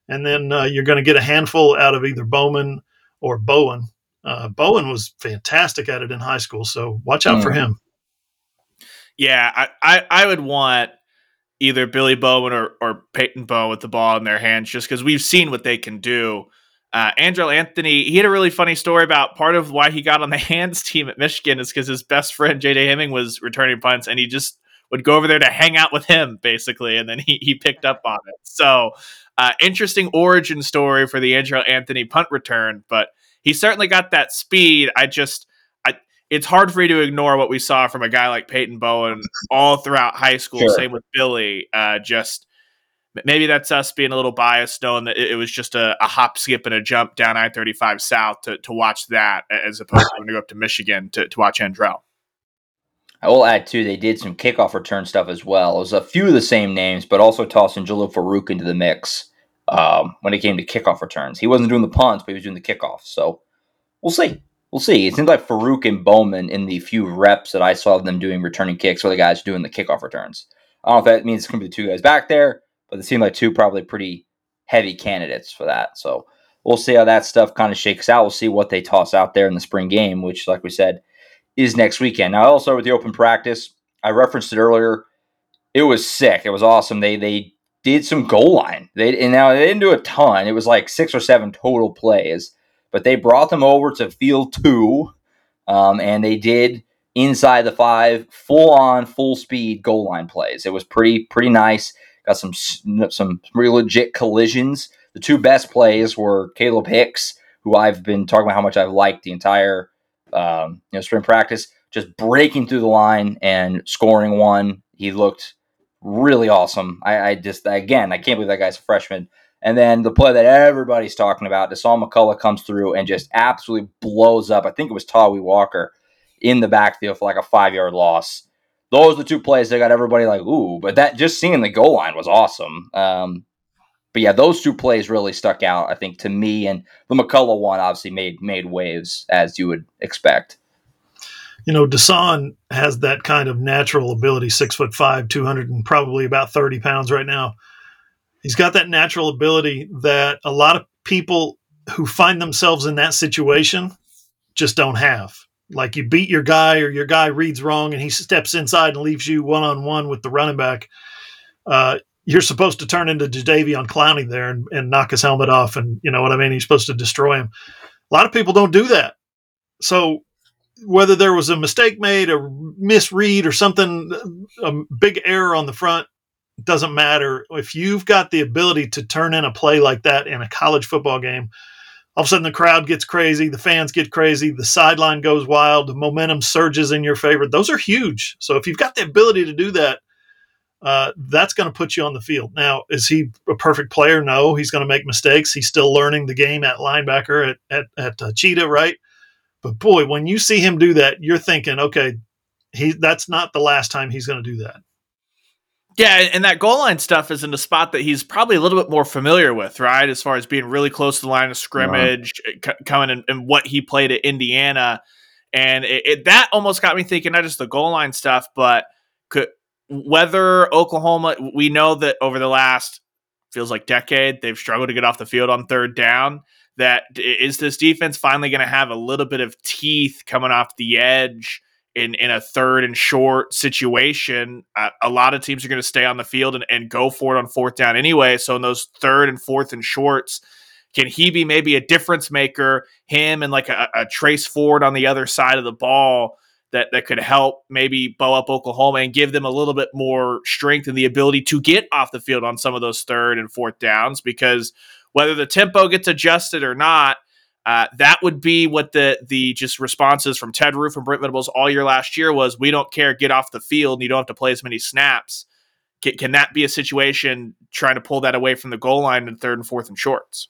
And then uh, you're going to get a handful out of either Bowman or Bowen. Uh, Bowen was fantastic at it in high school, so watch out for Mhm. him. Yeah, I, I, I would want either Billy Bowen or, or Peyton Bowen with the ball in their hands just because we've seen what they can do. Uh, Andrel Anthony, he had a really funny story about part of why he got on the hands team at Michigan is because his best friend JJ Henning was returning punts and he just would go over there to hang out with him, basically, and then he, he picked up on it. So, uh, interesting origin story for the Andrel Anthony punt return, but he certainly got that speed. I just, it's hard for you to ignore what we saw from a guy like Peyton Bowen all throughout high school. Sure. Same with Billy. Uh, just maybe that's us being a little biased, knowing that it, it was just a, a hop, skip, and a jump down I thirty five south to, to watch that, as opposed to having to go up to Michigan to, to watch Andrel. I will add too. They did some kickoff return stuff as well. It was a few of the same names, but also tossing Jalil Farooq into the mix um, when it came to kickoff returns. He wasn't doing the punts, but he was doing the kickoffs. So we'll see. We'll see. It seems like Farooq and Bowman in the few reps that I saw them doing returning kicks were the guys doing the kickoff returns. I don't know if that means it's going to be the two guys back there, but it seemed like two probably pretty heavy candidates for that. So we'll see how that stuff kind of shakes out. We'll see what they toss out there in the spring game, which, like we said, is next weekend. Now, also with the open practice, I referenced it earlier. It was sick. It was awesome. They they did some goal line. They and now they didn't do a ton. It was like six or seven total plays, but they brought them over to field two, um, and they did inside the five, full on, full speed goal line plays. It was pretty pretty nice. Got some some really legit collisions. The two best plays were Caleb Hicks, who I've been talking about how much I've liked the entire um, you know spring practice, just breaking through the line and scoring one. He looked really awesome. I, I just again I can't believe that guy's a freshman. And then the play that everybody's talking about, Dasan McCullough comes through and just absolutely blows up. I think it was Tawee Walker in the backfield for like a five yard loss. Those are the two plays that got everybody like, ooh, but that just seeing the goal line was awesome. Um, but yeah, those two plays really stuck out, I think, to me. And the McCullough one obviously made made waves as you would expect. You know, Dasan has that kind of natural ability, six foot five, 200 and probably about 30 pounds right now. He's got that natural ability that a lot of people who find themselves in that situation just don't have. Like you beat your guy or your guy reads wrong and he steps inside and leaves you one on one with the running back. Uh, you're supposed to turn into Jadeveon Clowney there and, and knock his helmet off. And you know what I mean? You're supposed to destroy him. A lot of people don't do that. So whether there was a mistake made, a misread, or something, a big error on the front, doesn't matter. If you've got the ability to turn in a play like that in a college football game, all of a sudden the crowd gets crazy, the fans get crazy, the sideline goes wild, the momentum surges in your favor. Those are huge. So if you've got the ability to do that, uh, that's going to put you on the field. Now, is he a perfect player? No, he's going to make mistakes. He's still learning the game at linebacker at at, at uh, Cheetah, right? But boy, when you see him do that, you're thinking, okay, he that's not the last time he's going to do that. Yeah, and that goal line stuff is in a spot that he's probably a little bit more familiar with, right? As far as being really close to the line of scrimmage, uh, c- coming in, and what he played at Indiana, and it, it, that almost got me thinking not just the goal line stuff, but could, whether Oklahoma. We know that over the last feels like decade they've struggled to get off the field on third down. That is this defense finally going to have a little bit of teeth coming off the edge in in a third and short situation, uh, a lot of teams are going to stay on the field and, and go for it on fourth down anyway. So in those third and fourth and shorts, can he be maybe a difference maker? Him and like a, a Trace Ford on the other side of the ball that that could help maybe bow up Oklahoma and give them a little bit more strength and the ability to get off the field on some of those third and fourth downs because whether the tempo gets adjusted or not uh, that would be what the the just responses from Ted Roof and Brent Venables all year last year was. We don't care, get off the field, and you don't have to play as many snaps. Can, can that be a situation trying to pull that away from the goal line in third and fourth and shorts?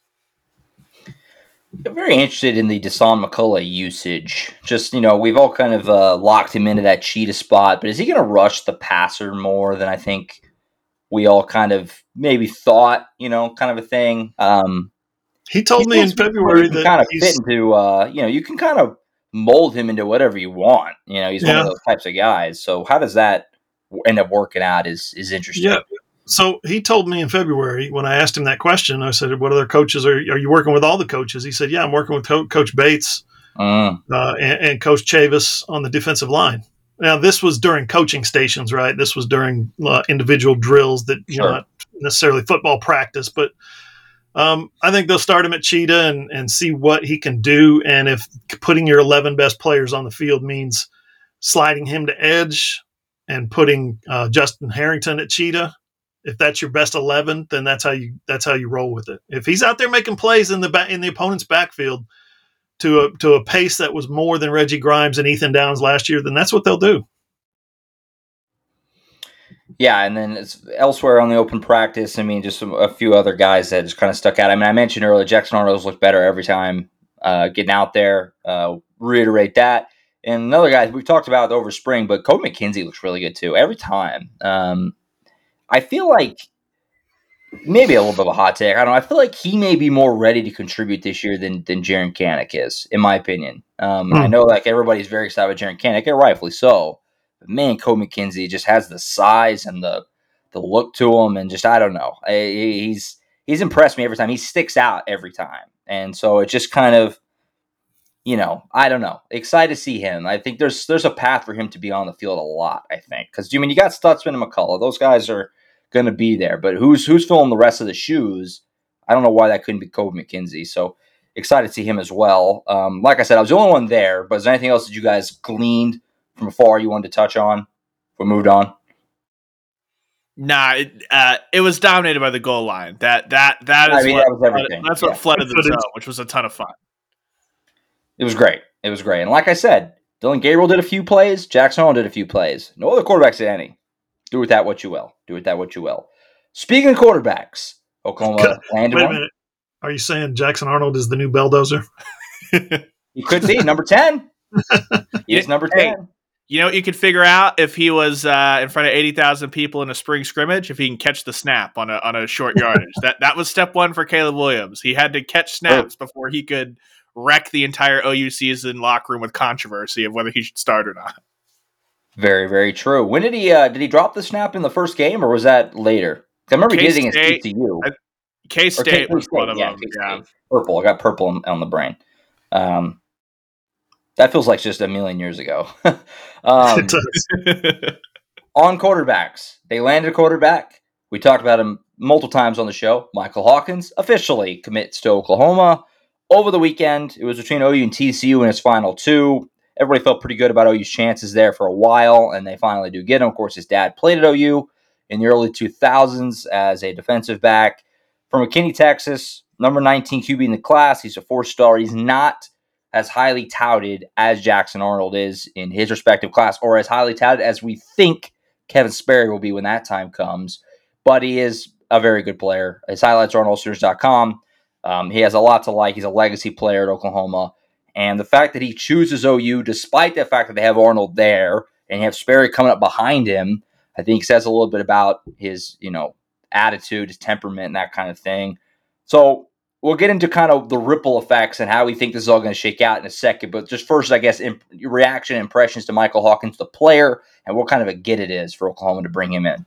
I'm very interested in the Dasan McCullough usage. Just, you know, we've all kind of uh, locked him into that cheetah spot, but is he going to rush the passer more than I think we all kind of maybe thought, you know, kind of a thing? Um, He told me in February that kind of fit into, uh, you know, you can kind of mold him into whatever you want. You know, he's one of those types of guys. So how does that end up working out is is interesting. Yeah. So he told me in February when I asked him that question, I said, "What other coaches are are you working with? All the coaches?" He said, "Yeah, I'm working with Co- Coach Bates Mm, uh, and, and Coach Chavis on the defensive line." Now, this was during coaching stations, right? This was during uh, individual drills that you know, not necessarily football practice, but um, I think they'll start him at Cheetah and, and see what he can do. And if putting your 11 best players on the field means sliding him to edge and putting uh, Justin Harrington at Cheetah. If that's your best eleven, then that's how you that's how you roll with it. If he's out there making plays in the ba- in the opponent's backfield to a to a pace that was more than Reggie Grimes and Ethan Downs last year, then that's what they'll do. Yeah, and then it's elsewhere on the open practice. I mean, just some, a few other guys that just kind of stuck out. I mean, I mentioned earlier Jackson Arnold's looked better every time uh, getting out there. Uh, reiterate that. And another guy we've talked about over spring, but Kobie McKinzie looks really good too every time. Um, I feel like maybe a little bit of a hot take. I don't know. I feel like he may be more ready to contribute this year than than Jaren Kanak is, in my opinion. Um, I Hmm. know like everybody's very excited about Jaren Kanak, and rightfully so. But man, Kobie McKinzie just has the size and the the look to him, and just I don't know. I, he's he's impressed me every time. He sticks out every time, and so it just kind of. You know, I don't know. Excited to see him. I think there's there's a path for him to be on the field a lot. I think because you mean you got Stutsman and McCullough; those guys are going to be there. But who's who's filling the rest of the shoes? I don't know why that couldn't be Kobie McKinzie. So excited to see him as well. Um, like I said, I was the only one there. But is there anything else that you guys gleaned from afar you wanted to touch on? We moved on. Nah, it, uh, it was dominated by the goal line. That that that is I mean, what, that was everything. that's what Yeah. flooded the zone, which was a ton of fun. It was great. It was great. And like I said, Dillon Gabriel did a few plays. Jackson Arnold did a few plays. No other quarterbacks did any. Do with that what you will. Do with that what you will. Speaking of quarterbacks, Oklahoma landed Wait a one. minute. Are you saying Jackson Arnold is the new bulldozer? He could be number 10. He is number Hey. 10. You know what you could figure out if he was uh, in front of eighty thousand people in a spring scrimmage, if he can catch the snap on a on a short yardage. that that was step one for Caleb Williams. He had to catch snaps before he could wreck the entire OU season locker room with controversy of whether he should start or not. Very, very true. When did he uh, did he drop the snap in the first game or was that later? I remember he did K-State, against TCU. K State was K-State, one of yeah, them. Yeah. Purple. I got purple on, on the brain. Um, that feels like just a million years ago. um, on quarterbacks. They landed a quarterback. We talked about him multiple times on the show. Michael Hawkins officially commits to Oklahoma. Over the weekend, it was between OU and TCU in its final two. Everybody felt pretty good about OU's chances there for a while, and they finally do get him. Of course, his dad played at OU in the early 2000s as a defensive back from McKinney, Texas, number 19 QB in the class. He's a four star. He's not as highly touted as Jackson Arnold is in his respective class, or as highly touted as we think Kevin Sperry will be when that time comes. But he is a very good player. His highlights are on allsooners.com. Um, he has a lot to like. He's a legacy player at Oklahoma. And the fact that he chooses OU, despite the fact that they have Arnold there and have Sperry coming up behind him, I think says a little bit about his, you know, attitude, his temperament, and that kind of thing. So we'll get into kind of the ripple effects and how we think this is all going to shake out in a second. But just first, I guess, imp- reaction impressions to Michael Hawkins, the player, and what kind of a get it is for Oklahoma to bring him in.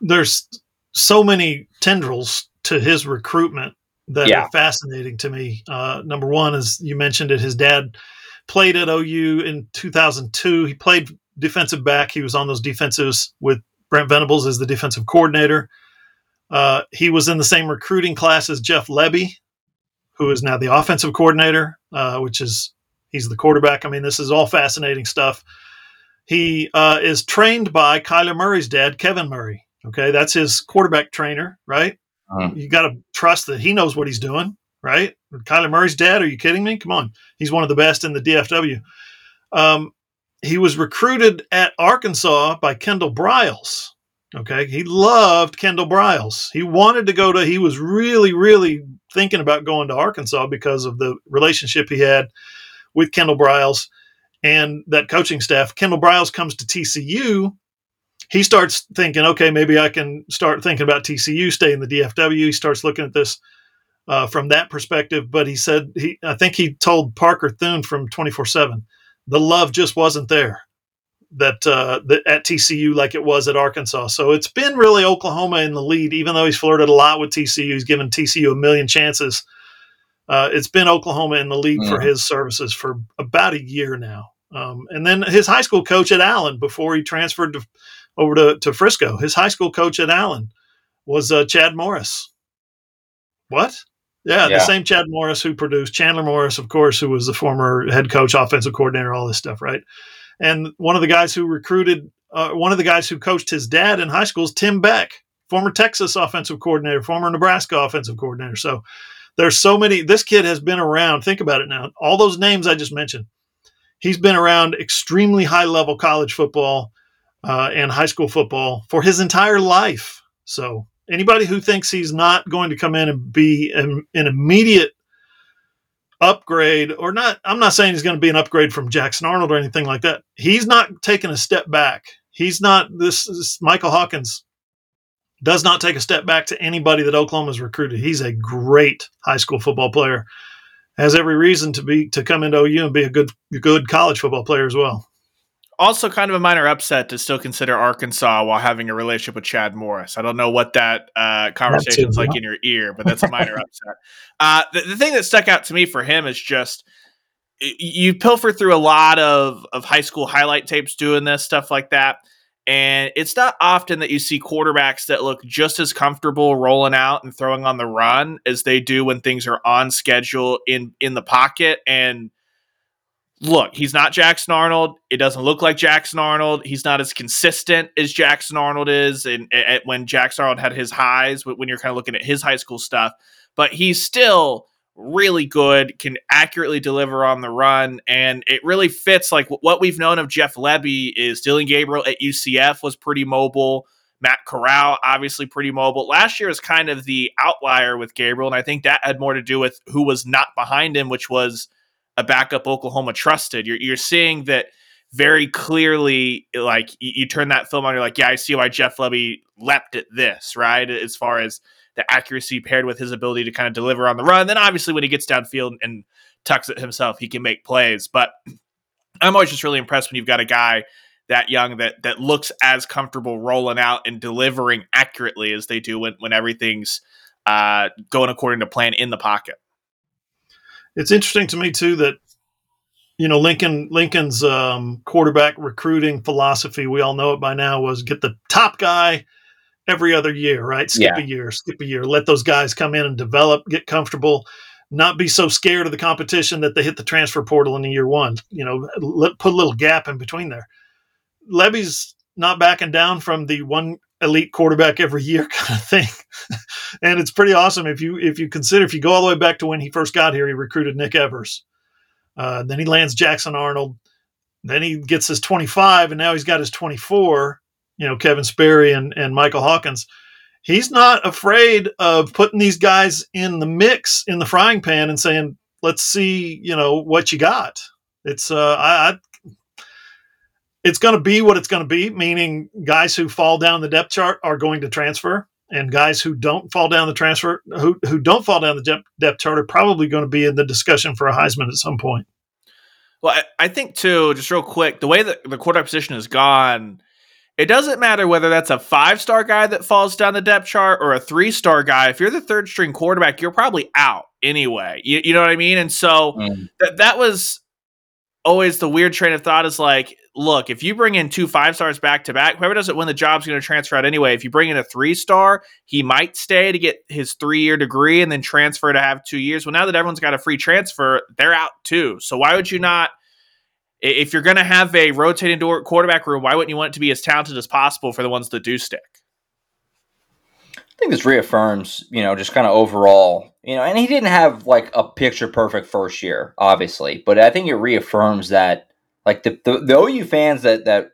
There's so many tendrils to his recruitment that Yeah. are fascinating to me. Uh, number one, as you mentioned it, his dad played at OU in 2002. He played defensive back. He was on those defensives with Brent Venables as the defensive coordinator. Uh, he was in the same recruiting class as Jeff Lebby, who is now the offensive coordinator, uh, which is he's the quarterback. I mean, this is all fascinating stuff. He uh, is trained by Kyler Murray's dad, Kevin Murray. Okay, that's his quarterback trainer, right? Mhm. You got to trust that he knows what he's doing, right? Kyler Murray's dad. Are you kidding me? Come on, he's one of the best in the DFW. Um, he was recruited at Arkansas by Kendall Briles. Okay, he loved Kendall Briles. He wanted to go to. He was really, really thinking about going to Arkansas because of the relationship he had with Kendall Briles and that coaching staff. Kendall Briles comes to TCU. He starts thinking, okay, maybe I can start thinking about TCU, stay in the DFW. He starts looking at this uh, from that perspective. But he said, he, I think he told Parker Thune from 24 7, the love just wasn't there that, uh, that at TCU like it was at Arkansas. So it's been really Oklahoma in the lead, even though he's flirted a lot with TCU. He's given TCU a million chances. Uh, it's been Oklahoma in the league for his services for about a year now. Um, and then his high school coach at Allen before he transferred to, over to, to Frisco, his high school coach at Allen was uh, Chad Morris. What? Yeah, Yeah. the same Chad Morris who produced Chandler Morris, of course, who was the former head coach, offensive coordinator, all this stuff, right? And one of the guys who recruited uh, one of the guys who coached his dad in high school is Tim Beck, former Texas offensive coordinator, former Nebraska offensive coordinator. So there's so many. This kid has been around. Think about it now. All those names I just mentioned, he's been around extremely high level college football uh, and high school football for his entire life. So anybody who thinks he's not going to come in and be an, an immediate upgrade or not i'm not saying he's going to be an upgrade from jackson arnold or anything like that. He's not taking a step back. He's not this, michael hawkins does not take a step back to anybody that oklahoma's recruited. He's a great high school football player has every reason to be to come into ou and be a good good college football player as well Also, kind of a minor upset to still consider Arkansas while having a relationship with Chad Morris. I don't know what that uh, is like in your ear, but that's a minor upset. Uh, the, the thing that stuck out to me for him is just you pilfer through a lot of, of high school highlight tapes doing this stuff like that. And it's not often that you see quarterbacks that look just as comfortable rolling out and throwing on the run as they do when things are on schedule in in the pocket. And look, he's not Jackson Arnold. It doesn't look like Jackson Arnold. He's not as consistent as Jackson Arnold is, and, and when Jackson Arnold had his highs, when you're kind of looking at his high school stuff. But he's still really good, can accurately deliver on the run, and it really fits. Like what we've known of Jeff Lebby is Dillon Gabriel at UCF was pretty mobile. Matt Corral, obviously pretty mobile. Last year was kind of the outlier with Gabriel, and I think that had more to do with who was not behind him, which was a backup Oklahoma trusted. You're you're seeing that very clearly. Like you, you turn that film on, you're like, yeah, I see why Jeff Lebby leapt at this, right? As far as the accuracy paired with his ability to kind of deliver on the run. Then obviously when he gets downfield and tucks it himself, he can make plays. But I'm always just really impressed when you've got a guy that young that that looks as comfortable rolling out and delivering accurately as they do when when everything's uh, going according to plan in the pocket. It's interesting to me too that you know Lincoln Lincoln's um, quarterback recruiting philosophy. We all know it by now. Was get the top guy every other year, right? Skip Yeah. a year, skip a year. Let those guys come in and develop, get comfortable, not be so scared of the competition that they hit the transfer portal in the year one. You know, let, put a little gap in between there. Lebby's not backing down from the one elite quarterback every year kind of thing. and it's pretty awesome if you if you consider if you go all the way back to when he first got here, he recruited Nick Evers. Uh, then he lands Jackson Arnold. Then he gets his 25, and now he's got his 24. You know, Kevin Sperry and and Michael Hawkins. He's not afraid of putting these guys in the mix in the frying pan and saying, "Let's see, you know, what you got." It's uh, I, I it's going to be what it's going to be, meaning guys who fall down the depth chart are going to transfer, and guys who don't fall down the transfer who who don't fall down the depth, depth chart are probably going to be in the discussion for a Heisman at some point. Well, I, I think too, just real quick, the way that the quarterback position has gone, it doesn't matter whether that's a five star guy that falls down the depth chart or a three star guy. If you're the third string quarterback, you're probably out anyway. You, you know what I mean? And so Mm. that that was always the weird train of thought is like, look, if you bring in two five stars back to back, whoever doesn't win the job's going to transfer out anyway. If you bring in a three star, he might stay to get his three year degree and then transfer to have two years. Well, now that everyone's got a free transfer, they're out too. So why would you not? If you're going to have a rotating door quarterback room, why wouldn't you want it to be as talented as possible for the ones that do stick? I think this reaffirms, you know, just kind of overall, you know, and he didn't have like a picture perfect first year, obviously, but I think it reaffirms that, like the the, the OU fans that that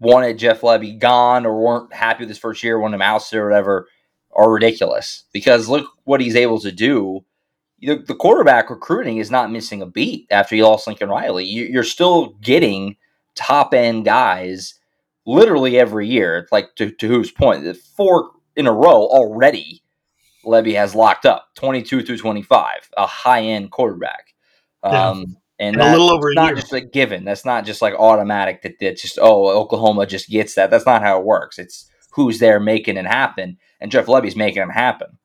wanted Jeff Lebby gone or weren't happy with his first year, wanted him ousted or whatever, are ridiculous because look what he's able to do. The, the quarterback recruiting is not missing a beat after he lost Lincoln Riley. You, you're still getting top end guys literally every year. Like to, to whose point, the four in a row already Lebby has locked up 22 through 25, a high end quarterback. Yeah. Um, and In a little over a not year. just a given. That's not just like automatic that that's just, oh, Oklahoma just gets that. That's not how it works. It's who's there making it happen. And Jeff Lebby's making it happen.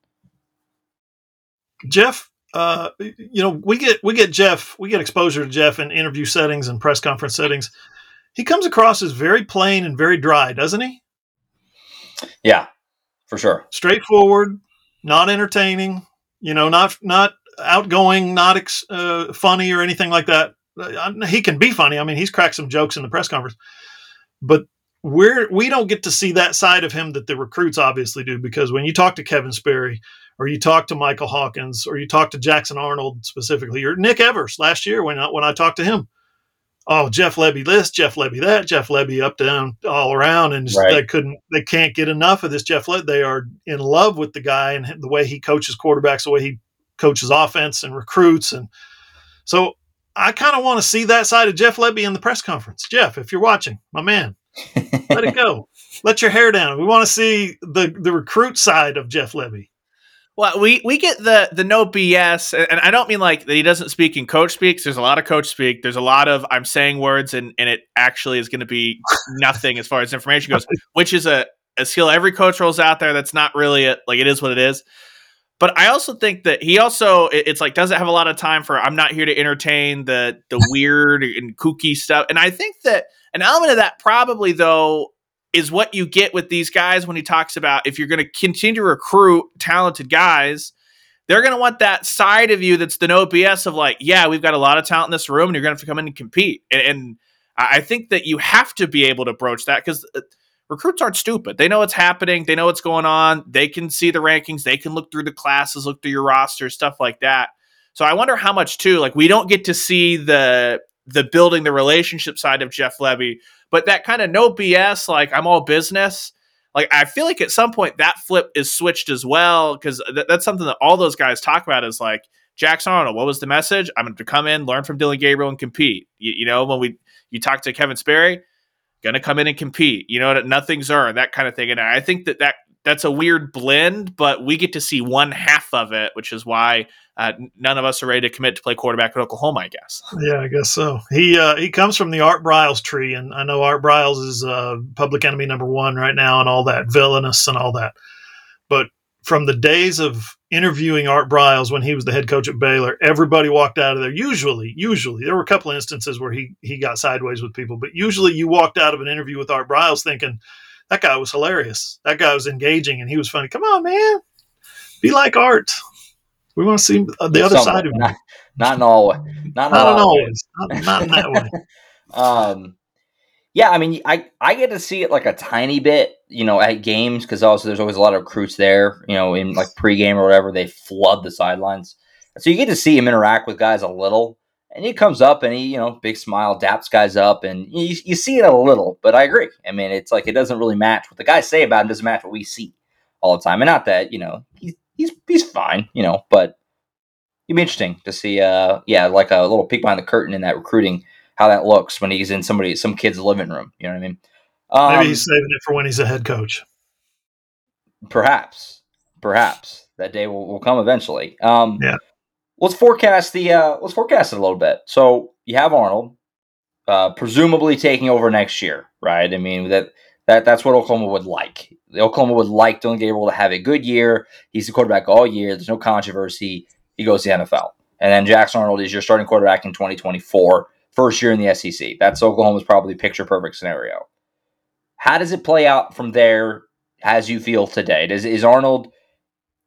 Jeff, uh, you know, we get we get Jeff, we get exposure to Jeff in interview settings and press conference settings. He comes across as very plain and very dry, doesn't he? Yeah, for sure. Straightforward, not entertaining. You know, not not outgoing, not ex, uh, funny or anything like that. Uh, he can be funny. I mean, he's cracked some jokes in the press conference, but we're we don't get to see that side of him that the recruits obviously do because when you talk to Kevin Sperry or you talk to Michael Hawkins or you talk to Jackson Arnold specifically or Nick Evers last year when I, when I talked to him, oh Jeff Lebby this, Jeff Lebby that, Jeff Lebby up down all around, and Right. they couldn't they can't get enough of this Jeff Lebby. They are in love with the guy and the way he coaches quarterbacks, the way he coaches offense and recruits, and so I kind of want to see that side of Jeff Lebby in the press conference. Jeff, if you're watching, my man, let it go. Let your hair down. We want to see the the recruit side of Jeff Lebby. Well, we we get the the no BS, and and I don't mean like that he doesn't speak in coach speaks. There's a lot of coach speak. There's a lot of I'm saying words, and and it actually is going to be nothing as far as information goes, which is a a skill every coach rolls out there. That's not really a, like it is what it is. But I also think that he also it's like doesn't have a lot of time for I'm not here to entertain the the weird and kooky stuff. And I think that an element of that probably though is what you get with these guys when he talks about if you're going to continue to recruit talented guys, they're going to want that side of you that's the no BS of like, yeah, we've got a lot of talent in this room, and you're going to have to come in and compete. And, and I I think that you have to be able to broach that because uh, recruits aren't stupid. They know what's happening. They know what's going on. They can see the rankings. They can look through the classes, look through your roster, stuff like that. So I wonder how much too. Like we don't get to see the the building the relationship side of Jeff Lebby, but that kind of no BS. Like I'm all business. Like I feel like at some point that flip is switched as well because th- that's something that all those guys talk about is like Jackson Arnold. What was the message? I'm going to come in, learn from Dillon Gabriel, and compete. You, you know when we you talk to Kevin Sperry, gonna come in and compete. You know nothing's earned, that kind of thing. And I think that that that's a weird blend, but we get to see one half of it, which is why uh, none of us are ready to commit to play quarterback at Oklahoma. I guess. Yeah, I guess so. He uh, he comes from the Art Briles tree, and I know Art Briles is uh, public enemy number one right now, and all that villainous and all that. But from the days of interviewing Art Briles when he was the head coach at Baylor, everybody walked out of there. Usually, usually there were a couple of instances where he he got sideways with people, but usually you walked out of an interview with Art Briles thinking that guy was hilarious, that guy was engaging, and he was funny. Come on, man, be like Art. We want to see uh, the other Somewhat. side of him. not, not in all. Not, in Not all always, not, not in that way. Um, yeah, I mean, I I get to see it like a tiny bit, you know, at games because also there's always a lot of recruits there, you know, in like pregame or whatever. They flood the sidelines, so you get to see him interact with guys a little. And he comes up and he, you know, big smile, daps guys up, and you, you see it a little. But I agree. I mean, it's like it doesn't really match what the guys say about him. Doesn't match what we see all the time. And not that you know he's he's he's fine, you know, but it'd be interesting to see. Uh, yeah, like a little peek behind the curtain in that recruiting how that looks when he's in somebody some kid's living room. You know what I mean? Um, Maybe he's saving it for when he's a head coach. perhaps, perhaps that day will, will come eventually. Um, Yeah. Let's forecast the uh, let's forecast it a little bit. So you have Arnold, uh, presumably taking over next year, right? I mean that that that's what Oklahoma would like. Oklahoma would like Dillon Gabriel to have a good year. He's the quarterback all year. There's no controversy. He goes to the NFL, and then Jackson Arnold is your starting quarterback in 2024, first year in the SEC. That's Oklahoma's probably picture perfect scenario. How does it play out from there as you feel today? Does is Arnold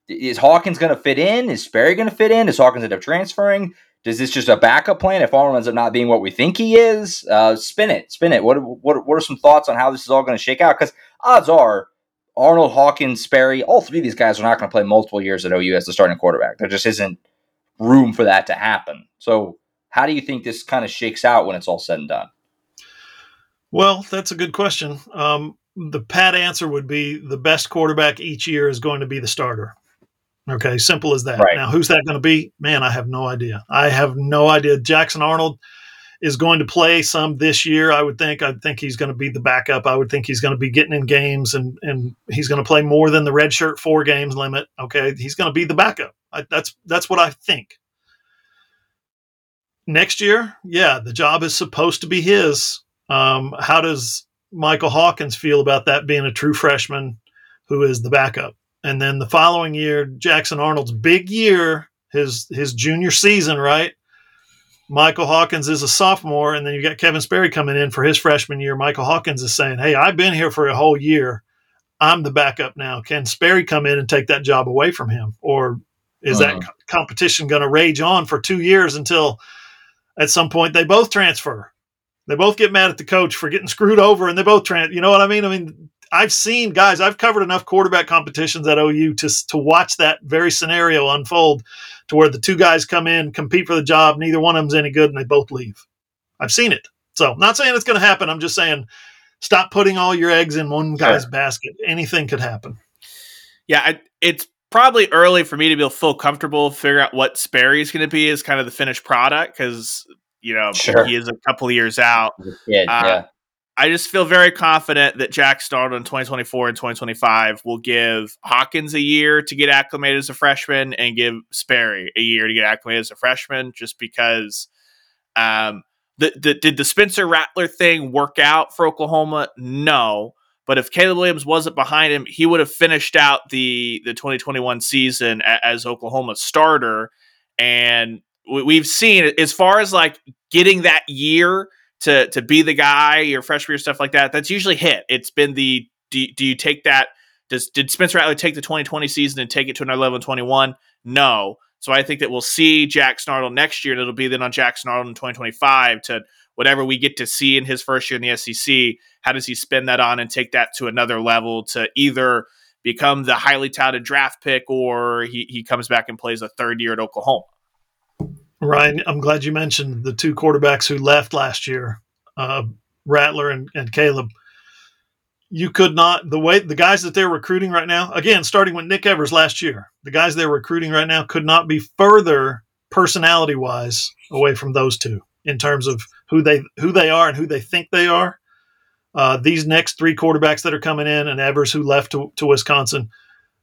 is Hawkins going to fit in? Is Sperry going to fit in? Does Hawkins end up transferring? Does this just a backup plan if Arnold ends up not being what we think he is? Uh, spin it, spin it. What what what are some thoughts on how this is all going to shake out? Because odds are Arnold, Hawkins, Sperry, all three of these guys are not going to play multiple years at OU as the starting quarterback. There just isn't room for that to happen. So, how do you think this kind of shakes out when it's all said and done? Well, that's a good question. Um, the pat answer would be the best quarterback each year is going to be the starter. Okay, simple as that. Right. Now, who's that going to be? Man, I have no idea. I have no idea. Jackson Arnold is going to play some this year. I would think. I think he's going to be the backup. I would think he's going to be getting in games and and he's going to play more than the red shirt four games limit. Okay, he's going to be the backup. I, that's that's what I think. Next year, yeah, the job is supposed to be his. Um, how does Michael Hawkins feel about that being a true freshman who is the backup? And then the following year, Jackson Arnold's big year, his his junior season, right? Michael Hawkins is a sophomore, and then you've got Kevin Sperry coming in for his freshman year. Michael Hawkins is saying, "Hey, I've been here for a whole year. I'm the backup now. Can Sperry come in and take that job away from him, or is that Uh-huh. co- competition going to rage on for two years until at some point they both transfer?" They both get mad at the coach for getting screwed over, and they both trans. You know what I mean? I mean, I've seen guys. I've covered enough quarterback competitions at OU to to watch that very scenario unfold, to where the two guys come in, compete for the job, neither one of them's any good, and they both leave. I've seen it. So, not saying it's going to happen. I'm just saying, stop putting all your eggs in one guy's basket. Anything could happen. Yeah, I, it's probably early for me to be feel comfortable figure out what Sperry's going to be as kind of the finished product because you know Sure. he is a couple of years out. Yeah, Uh, yeah. I just feel very confident that Jackson Arnold in 2024 and 2025 will give Hawkins a year to get acclimated as a freshman and give Sperry a year to get acclimated as a freshman, just because. Um, the, the, did the Spencer Rattler thing work out for Oklahoma? No. But if Caleb Williams wasn't behind him, he would have finished out the the 2021 season a- as Oklahoma starter. And we- we've seen as far as like getting that year to to be the guy, your freshman year stuff like that. That's usually hit. It's been the do, do you take that? Does did Spencer Rattler take the 2020 season and take it to another level in 21? No. So I think that we'll see Jackson Arnold next year, and it'll be then on Jackson Arnold in 2025 to whatever we get to see in his first year in the SEC. How does he spend that on and take that to another level to either become the highly touted draft pick or he, he comes back and plays a third year at Oklahoma? Ryan, I'm glad you mentioned the two quarterbacks who left last year, uh, Rattler and, and Caleb. You could not the way the guys that they're recruiting right now. Again, starting with Nick Evers last year, the guys they're recruiting right now could not be further personality wise away from those two in terms of who they who they are and who they think they are. Uh, these next three quarterbacks that are coming in, and Evers who left to, to Wisconsin,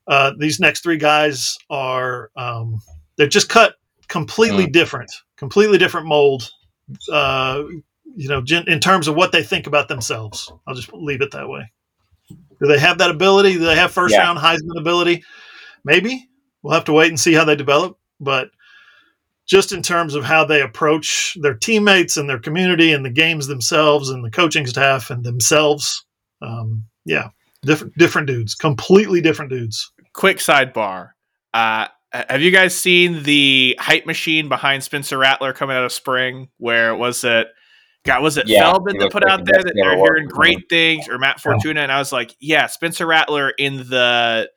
uh, these next three guys are um, they're just cut completely different, completely different mold. Uh, you know, in terms of what they think about themselves. I'll just leave it that way. Do they have that ability? Do they have first Yeah. round Heisman ability? Maybe. We'll have to wait and see how they develop. But just in terms of how they approach their teammates and their community and the games themselves and the coaching staff and themselves, um, yeah, different different dudes, completely different dudes. quick sidebar. Uh, have you guys seen the hype machine behind Spencer Rattler coming out of spring? Where was it? God, was it Yeah, Feldman that put like out there that they're hearing great things, or Matt Fortuna? And I was like, yeah, Spencer Rattler in the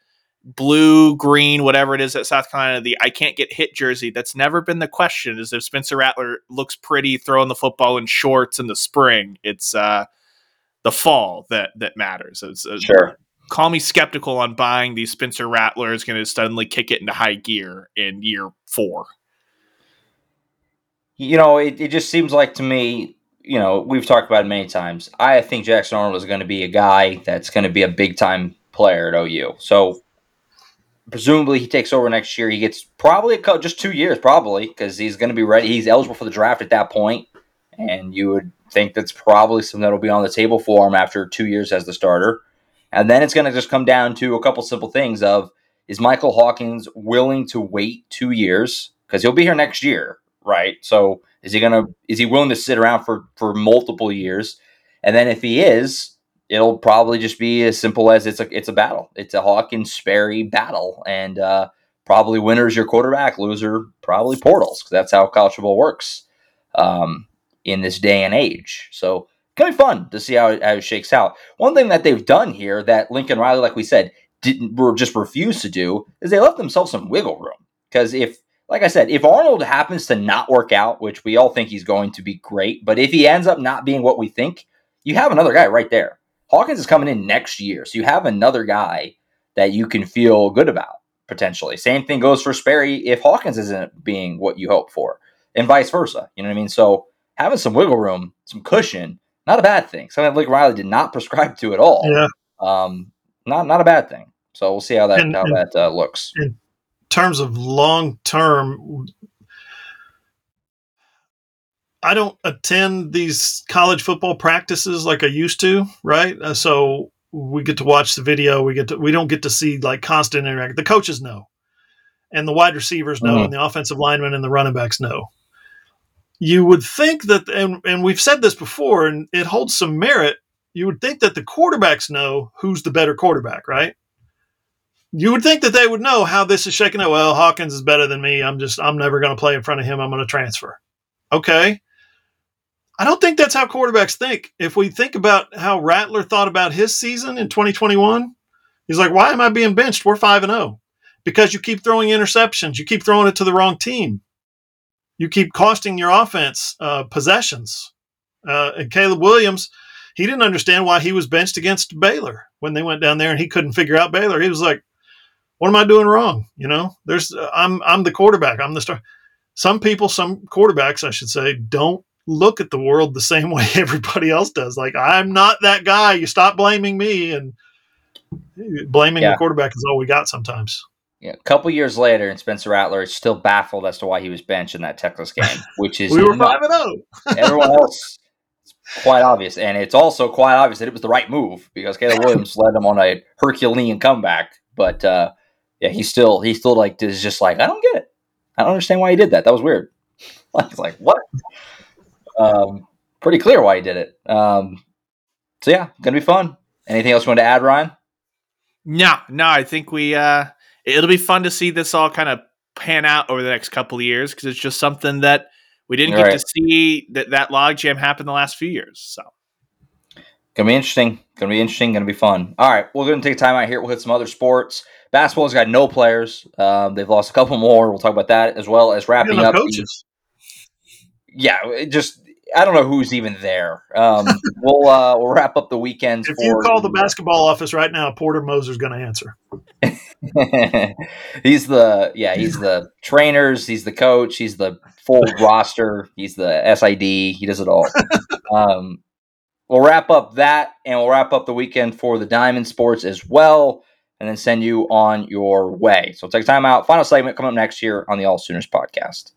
blue, green, whatever it is at South Carolina, the I can't get hit jersey. That's never been the question. Is if Spencer Rattler looks pretty throwing the football in shorts in the spring? It's uh, the fall that that matters. It's, uh, Sure. call me skeptical on buying the Spencer Rattler is going to suddenly kick it into high gear in year four. You know, it, it just seems like to me, you know, we've talked about it many times. I think Jackson Arnold is going to be a guy that's going to be a big time player at OU. So presumably he takes over next year. He gets probably a couple, just two years, probably, because he's going to be ready. He's eligible for the draft at that point, and you would think that's probably something that'll be on the table for him after two years as the starter. And then it's going to just come down to a couple simple things of is Michael Hawkins willing to wait two years because he'll be here next year, right? So is he gonna is he willing to sit around for for multiple years? And then if he is, it'll probably just be as simple as it's a it's a battle. It's a Hawkins Sperry battle, and uh, probably winner's your quarterback, loser probably portals because that's how college football works um, in this day and age. So gonna be fun to see how it, how it shakes out. One thing that they've done here that Lincoln Riley, like we said, didn't were just refused to do is they left themselves some wiggle room. Because if, like I said, if Arnold happens to not work out, which we all think he's going to be great, but if he ends up not being what we think, you have another guy right there. Hawkins is coming in next year, so you have another guy that you can feel good about potentially. Same thing goes for Sperry if Hawkins isn't being what you hope for, and vice versa. You know what I mean? So having some wiggle room, some cushion, not a bad thing. Something Lincoln Riley did not prescribe to at all. Yeah. Um, not not a bad thing. So we'll see how that And- how and- that uh, looks. In terms of long term, I don't attend these college football practices like I used to, right? Uh, so we get to watch the video. We get to we don't get to see like constant interaction. The coaches know, and the wide receivers know, Mhm. and the offensive linemen and the running backs know. You would think that, and, and we've said this before, and it holds some merit. You would think that the quarterbacks know who's the better quarterback, right? You would think that they would know how this is shaking out. Well, Hawkins is better than me. I'm just, I'm never going to play in front of him. I'm going to transfer. Okay. I don't think that's how quarterbacks think. If we think about how Rattler thought about his season in 2021, he's like, "Why am I being benched? We're five and zero because you keep throwing interceptions. You keep throwing it to the wrong team. You keep costing your offense uh, possessions." Uh, and Caleb Williams, he didn't understand why he was benched against Baylor when they went down there and he couldn't figure out Baylor. He was like, "What am I doing wrong?" You know, there's I'm I'm the quarterback. I'm the star. Some people, some quarterbacks, I should say, don't look at the world the same way everybody else does. Like I'm not that guy. You stop blaming me and blaming Yeah. the quarterback is all we got sometimes. Yeah, a couple years later, and Spencer Rattler is still baffled as to why he was benched in that Texas game, which is We were five and oh. zero. everyone else. It's quite obvious, and it's also quite obvious that it was the right move because Caleb Williams led him on a Herculean comeback. But uh, yeah, he still he still like is just like I don't get it. I don't understand why he did that. That was weird. Like, like what? Um, pretty clear why he did it. Um, so yeah, gonna be fun. Anything else you want to add, Ryan? No, no, I think we uh it'll be fun to see this all kind of pan out over the next couple of years because it's just something that we didn't get to see that that logjam happen the last few years. So Gonna be interesting. Gonna be interesting. Gonna be fun. All right, we're gonna take time out here. We'll hit some other sports. Basketball's got no players. Um, they've lost a couple more. We'll talk about that as well as wrapping up. the- coaches. yeah, it just I don't know who's even there. Um, we'll uh, we'll wrap up the weekends. If for you call the basketball office right now, Porter Moser's going to answer. he's the yeah he's the trainers. He's the coach. He's the full roster. He's the SID. He does it all. Um, we'll wrap up that, and we'll wrap up the weekend for the Diamond Sports as well, and then send you on your way. So take time out. Final segment coming up next year on the All Sooners podcast.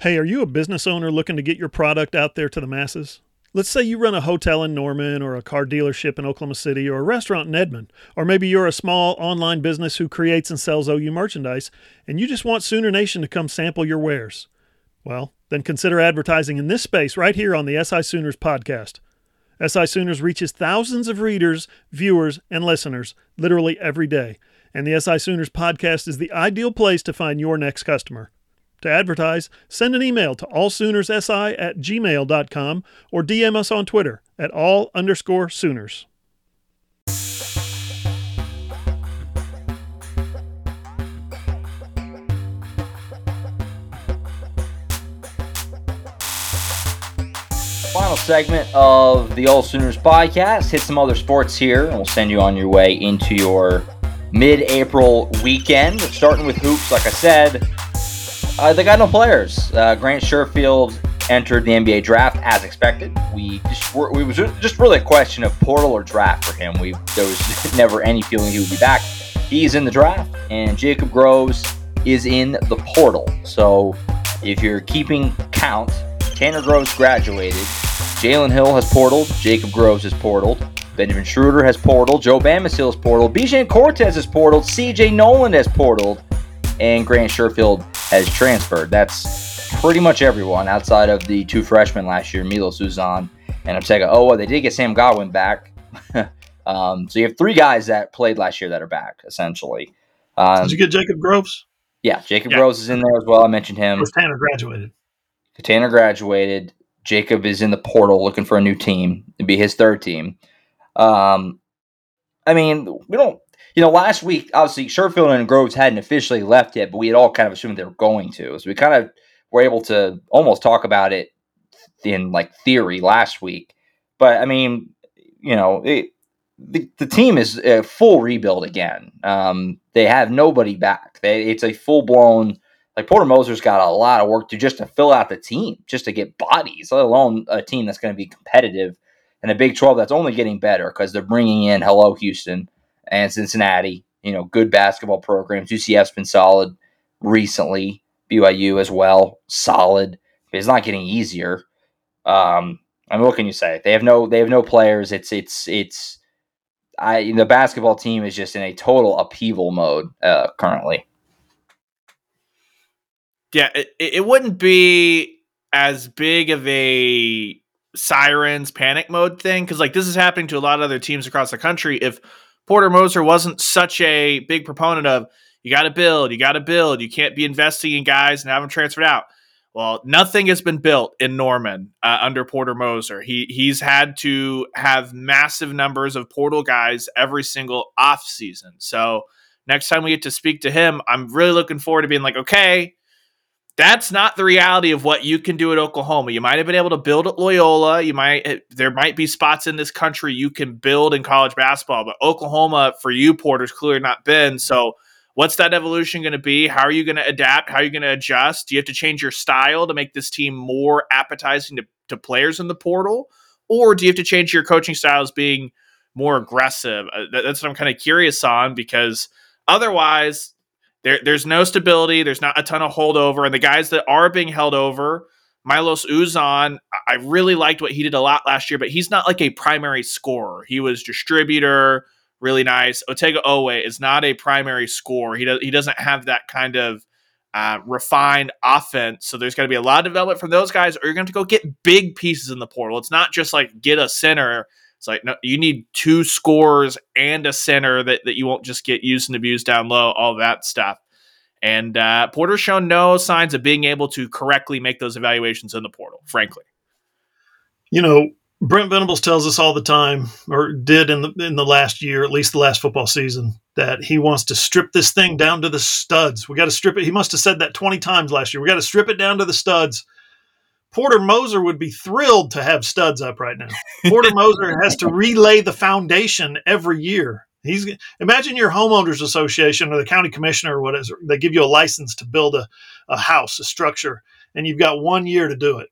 Hey, are you a business owner looking to get your product out there to the masses? Let's say you run a hotel in Norman or a car dealership in Oklahoma City or a restaurant in Edmond, or maybe you're a small online business who creates and sells OU merchandise and you just want Sooner Nation to come sample your wares. Well, then consider advertising in this space right here on the SI Sooners podcast. SI Sooners reaches thousands of readers, viewers, and listeners literally every day, and the SI Sooners podcast is the ideal place to find your next customer. To advertise, send an email to allsoonerssi at gmail.com or DM us on Twitter at all underscore Sooners. Final segment of the All Sooners podcast. Hit some other sports here, and we'll send you on your way into your mid-April weekend. Starting with hoops, like I said, uh, they got no players. Uh, Grant Sherfield entered the NBA draft as expected. We just were, we was just really a question of portal or draft for him. We there was never any feeling he would be back. He's in the draft, and Jacob Groves is in the portal. So if you're keeping count, Tanner Groves graduated. Jalen Hill has portaled. Jacob Groves has portaled. Benjamin Schroeder has portaled. Joe Bamisile has portaled. Bijan Cortes has portaled. CJ Noland has portaled. And Grant Sherfield has transferred. That's pretty much everyone outside of the two freshmen last year, Milo Uzan and Otega Oweh. They did get Sam Godwin back. um, so you have three guys that played last year that are back, essentially. Um, Did you get Jacob Groves? yeah, Jacob Yeah. Groves is in there as well. I mentioned him. Or Tanner graduated. Tanner graduated. Jacob is in the portal looking for a new team. It'd be his third team. Um, I mean, we don't. You know, last week obviously Sherfield and Groves hadn't officially left yet, but we had all kind of assumed they were going to. So we kind of were able to almost talk about it in like theory last week. But I mean, you know, it, the the team is a full rebuild again. Um, they have nobody back. They, it's a full blown like Porter Moser's got a lot of work to just to fill out the team, just to get bodies, let alone a team that's going to be competitive and a Big 12 that's only getting better because they're bringing in hello Houston and Cincinnati, you know, good basketball programs. UCF's been solid recently, BYU as well, solid. It's not getting easier. Um, I mean, what can you say? They have no they have no players. It's it's it's I the basketball team is just in a total upheaval mode uh, currently. yeah, it, it wouldn't be as big of a sirens panic mode thing because like this is happening to a lot of other teams across the country. If Porter Moser wasn't such a big proponent of you got to build, you got to build, you can't be investing in guys and have them transferred out. Well, nothing has been built in Norman uh, under Porter Moser. He he's had to have massive numbers of portal guys every single off season. So next time we get to speak to him, I'm really looking forward to being like, okay, that's not the reality of what you can do at Oklahoma. You might have been able to build at Loyola. You might eh, there might be spots in this country you can build in college basketball, but Oklahoma for you, Porter's clearly not been. So what's that evolution going to be? How are you going to adapt? How are you going to adjust? Do you have to change your style to make this team more appetizing to, to players in the portal? Or do you have to change your coaching styles being more aggressive? Uh, that- that's what I'm kind of curious on because otherwise, there, there's no stability. There's not a ton of holdover. And the guys that are being held over, Milos Uzan, I- really liked what he did a lot last year, but he's not like a primary scorer. He was distributor, really nice. Otega Oweh is not a primary scorer. He does he doesn't have that kind of uh, refined offense. So there's going to be a lot of development from those guys, or you're going to go get big pieces in the portal. It's not just like get a center. It's like no, you need two scores and a center that, that you won't just get used and abused down low, all that stuff. And uh, Porter's shown no signs of being able to correctly make those evaluations in the portal, frankly. You know, Brent Venables tells us all the time, or did in the in the last year, at least the last football season, that he wants to strip this thing down to the studs. We got to strip it. He must have said that twenty times last year. We got to strip it down to the studs. Porter Moser would be thrilled to have studs up right now. Porter Moser has to relay the foundation every year. He's imagine your homeowners association or the county commissioner or what is they give you a license to build a, a house, a structure, and you've got one year to do it.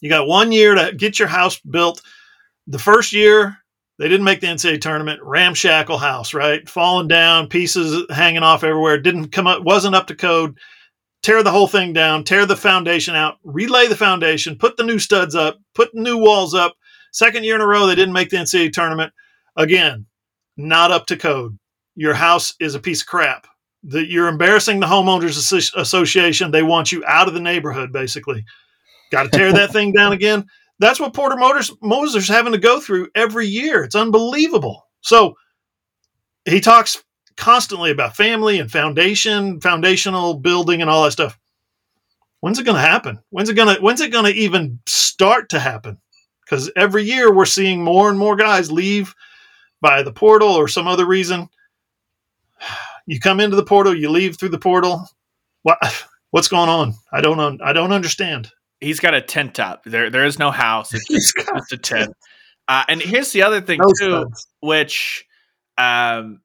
You got one year to get your house built. The first year, they didn't make the NCAA tournament. Ramshackle house, right? Falling down, pieces hanging off everywhere. Didn't come up, wasn't up to code. Tear the whole thing down, tear the foundation out, relay the foundation, put the new studs up, put new walls up. Second year in a row, they didn't make the NCAA tournament. Again, not up to code. Your house is a piece of crap. The, you're embarrassing the homeowners association. They want you out of the neighborhood, basically. Got to tear that thing down again. That's what Porter Motors Moser's having to go through every year. It's unbelievable. So he talks constantly about family and foundation, foundational building, and all that stuff. When's it going to happen? When's it going to When's it going to even start to happen? Because every year we're seeing more and more guys leave by the portal or some other reason. You come into the portal, you leave through the portal. What what's going on? I don't un- I don't understand. He's got a tent up. There, there is no house. It's just, got- just a tent. Uh, and here's the other thing No too, studs. which, um,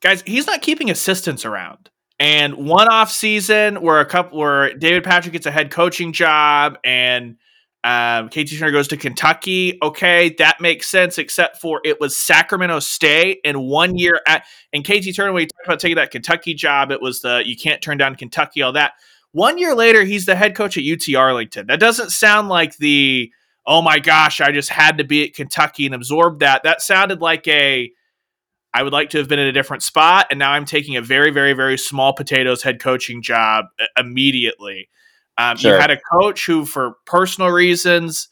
guys, he's not keeping assistants around. And one off season where a couple where David Patrick gets a head coaching job and um, KT Turner goes to Kentucky. Okay, that makes sense, except for it was Sacramento State and one year at and KT Turner when he talked about taking that Kentucky job, it was the you can't turn down Kentucky, all that. One year later, he's the head coach at UT Arlington. That doesn't sound like the oh my gosh, I just had to be at Kentucky and absorb that. That sounded like a I would like to have been in a different spot, and now I'm taking a very, very, very small potatoes head coaching job uh, immediately. Um, Sure. You had a coach who, for personal reasons,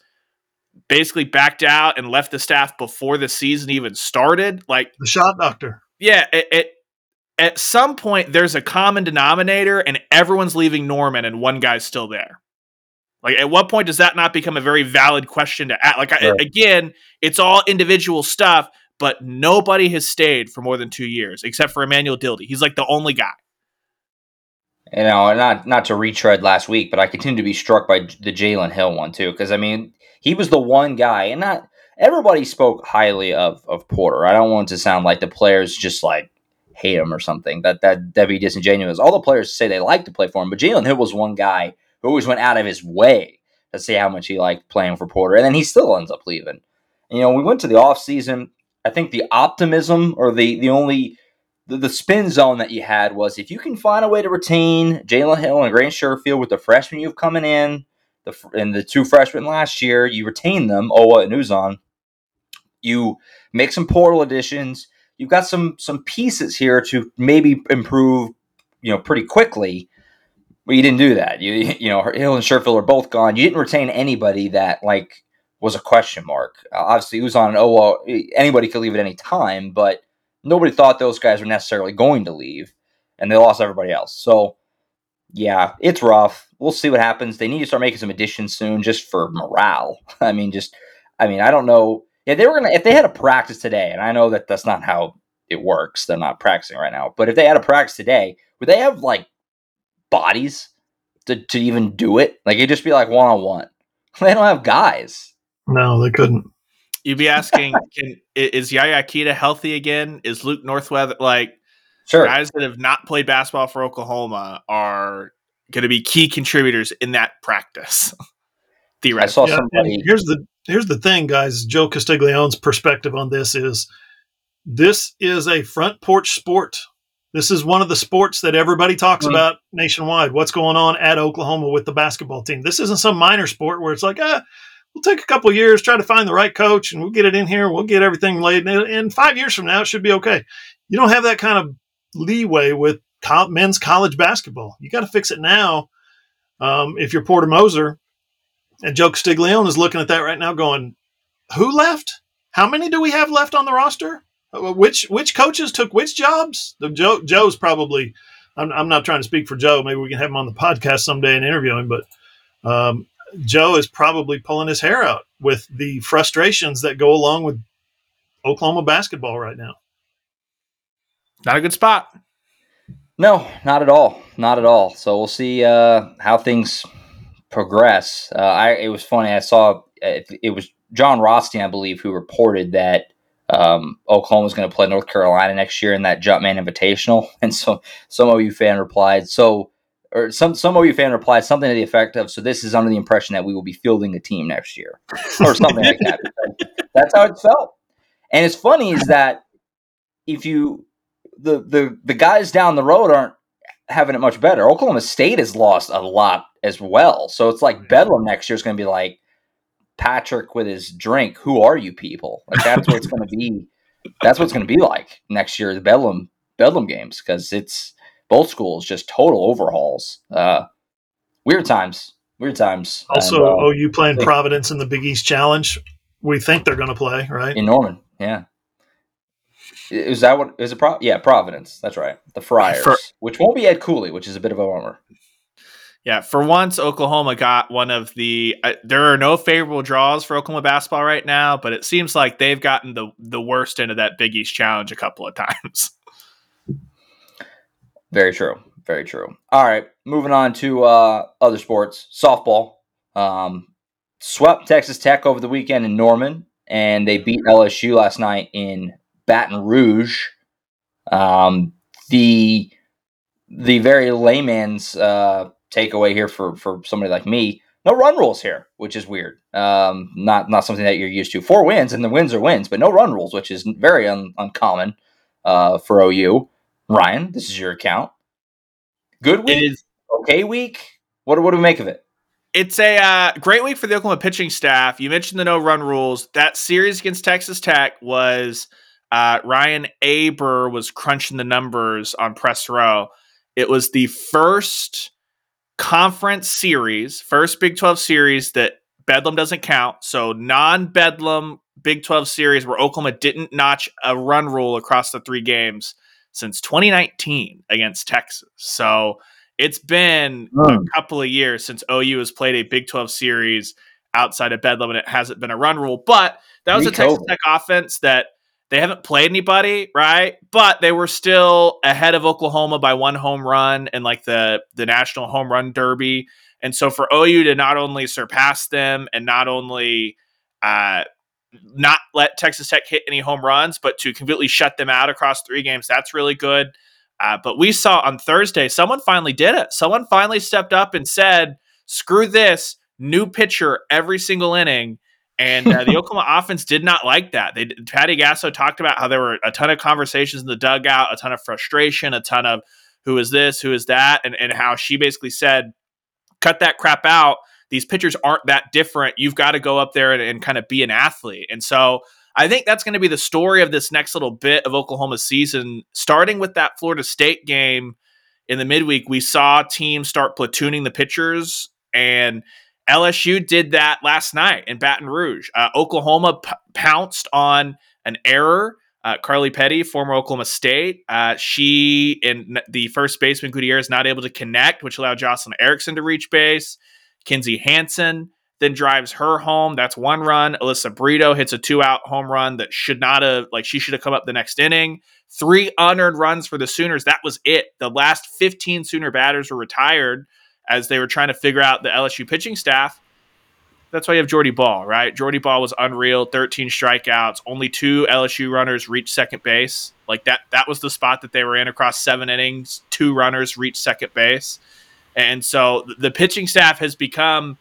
basically backed out and left the staff before the season even started. Like, The shot doctor. yeah, it, it, at some point there's a common denominator, and everyone's leaving Norman, and one guy's still there. Like, at what point does that not become a very valid question to ask? Like, I, again, it's all individual stuff, but nobody has stayed for more than two years except for Emmanuel Dildy. He's like the only guy. You know, not not to retread last week, but I continue to be struck by the Jalen Hill one too, because I mean, he was the one guy, and not everybody spoke highly of of Porter. I don't want to sound like the players just like hate him or something. That that that'd be disingenuous. All the players say they like to play for him, but Jalen Hill was one guy who always went out of his way to say how much he liked playing for Porter, and then he still ends up leaving. You know, we went to the off season. I think the optimism or the the only the, the spin zone that you had was if you can find a way to retain Jalen Hill and Grant Sherfield with the freshmen you've coming in, the and the two freshmen last year, you retain them, oh, Oweh and Uzan. You make some portal additions. You've got some some pieces here to maybe improve, you know, pretty quickly. But you didn't do that. You you know Hill and Sherfield are both gone. You didn't retain anybody that like was a question mark. Uh, obviously, Uzan and Oweh, anybody could leave at any time, but nobody thought those guys were necessarily going to leave, and they lost everybody else. So yeah, it's rough. We'll see what happens. They need to start making some additions soon, just for morale. I mean, just, I mean, I don't know. Yeah, they were gonna if they had a practice today, and I know that that's not how it works. They're not practicing right now, but if they had a practice today, would they have like bodies to, to even do it? Like it'd just be like one on one. They don't have guys. No, they couldn't. You'd be asking, can, is Yaya Akita healthy again? Is Luke Northweather like Sure. guys that have not played basketball for Oklahoma are going to be key contributors in that practice? I Theoretically, saw Yeah, somebody. here's the here's the thing, guys. Joe Castiglione's perspective on this is this is a front porch sport. This is one of the sports that everybody talks Mhm. about nationwide. What's going on at Oklahoma with the basketball team? This isn't some minor sport where it's like, ah, we'll take a couple years, try to find the right coach, and we'll get it in here. We'll get everything laid. And five years from now, it should be okay. You don't have that kind of leeway with men's college basketball. You got to fix it now. Um, if you're Porter Moser, and Joe Castiglione is looking at that right now, going, "Who left? How many do we have left on the roster? Uh, Which which coaches took which jobs?" The Joe Joe's probably. I'm, I'm not trying to speak for Joe. Maybe we can have him on the podcast someday and interview him. But um, Joe is probably pulling his hair out with the frustrations that go along with Oklahoma basketball right now. not a good spot. No, not at all. Not at all. So we'll see uh, how things progress. Uh, I it was funny. I saw it, it was Jon Rothstein, I believe, who reported that um, Oklahoma was going to play North Carolina next year in that Jumpman Invitational, and so some OU fan replied, so or some some OU fan replied something to the effect of, "So this is under the impression that we will be fielding a team next year," or something like that. That's how it felt. And it's funny is that if you the the the guys down the road aren't having it much better. Oklahoma State has lost a lot as well. So it's like mm-hmm. Bedlam next year is going to be like Patrick with his drink. Who are you people? Like that's what it's going to be. That's what it's going to be like next year. The Bedlam Bedlam games because it's both schools just total overhauls. Uh, weird times. Weird times. Also, And, uh, OU playing Providence in the Big East Challenge. We think they're going to play, right? in Norman. Yeah. Is that what is it? Pro- yeah, Providence. That's right. The Friars, For- which won't be Ed Cooley, which is a bit of a bummer. Yeah, for once, Oklahoma got one of the. Uh, there are no favorable draws for Oklahoma basketball right now, but it seems like they've gotten the the worst end of that Big East challenge a couple of times. Very true. Very true. All right, moving on to uh, other sports. Softball um, swept Texas Tech over the weekend in Norman, and they beat LSU last night in Baton Rouge. Um, the the very layman's uh, takeaway here for for somebody like me: no run rules here, which is weird. Um, not not something that you're used to. Four wins, and the wins are wins, but no run rules, which is very un- uncommon uh, for OU. Ryan, this is your account. Good week, is. okay week. What what do we make of it? It's a uh, great week for the Oklahoma pitching staff. You mentioned the no run rules. That series against Texas Tech was uh, Ryan Aber was crunching the numbers on press row. It was the first conference series, first Big 12 series that Bedlam doesn't count. So non Bedlam Big 12 series where Oklahoma didn't notch a run rule across the three games since 2019 against Texas. So it's been a couple of years since OU has played a Big 12 series outside of Bedlam and it hasn't been a run rule. But that was a Texas. Tech offense that they haven't played anybody, right? But they were still ahead of Oklahoma by one home run and like the the National Home Run Derby. And so for OU to not only surpass them and not only uh, not let Texas Tech hit any home runs, but to completely shut them out across three games, that's really good. Uh, but we saw on Thursday, someone finally did it. Someone finally stepped up and said, screw this, new pitcher every single inning. And uh, the Oklahoma offense did not like that. They Patty Gasso talked about how there were a ton of conversations in the dugout, a ton of frustration, a ton of who is this, who is that, and, and how she basically said, cut that crap out. These pitchers aren't that different. You've got to go up there and, and kind of be an athlete. And so I think that's going to be the story of this next little bit of Oklahoma's season, starting with that Florida State game in the midweek. We saw teams start platooning the pitchers, and LSU did that last night in Baton Rouge. Uh, Oklahoma p- pounced on an error Uh, Carly Petty, former Oklahoma State, uh, she and the first baseman Gutierrez not able to connect, which allowed Jocelyn Erickson to reach base. Kinzie Hansen then drives her home. That's one run. Alyssa Brito hits a two out home run that should not have, like, she should have come up the next inning. Three unearned runs for the Sooners. That was it. The last 15 Sooner batters were retired as they were trying to figure out the LSU pitching staff. That's why you have Jordy Bahl, right? Jordy Bahl was unreal, 13 strikeouts. Only two LSU runners reached second base. Like that, that was the spot that they were in across seven innings. Two runners reached second base. And so the pitching staff has become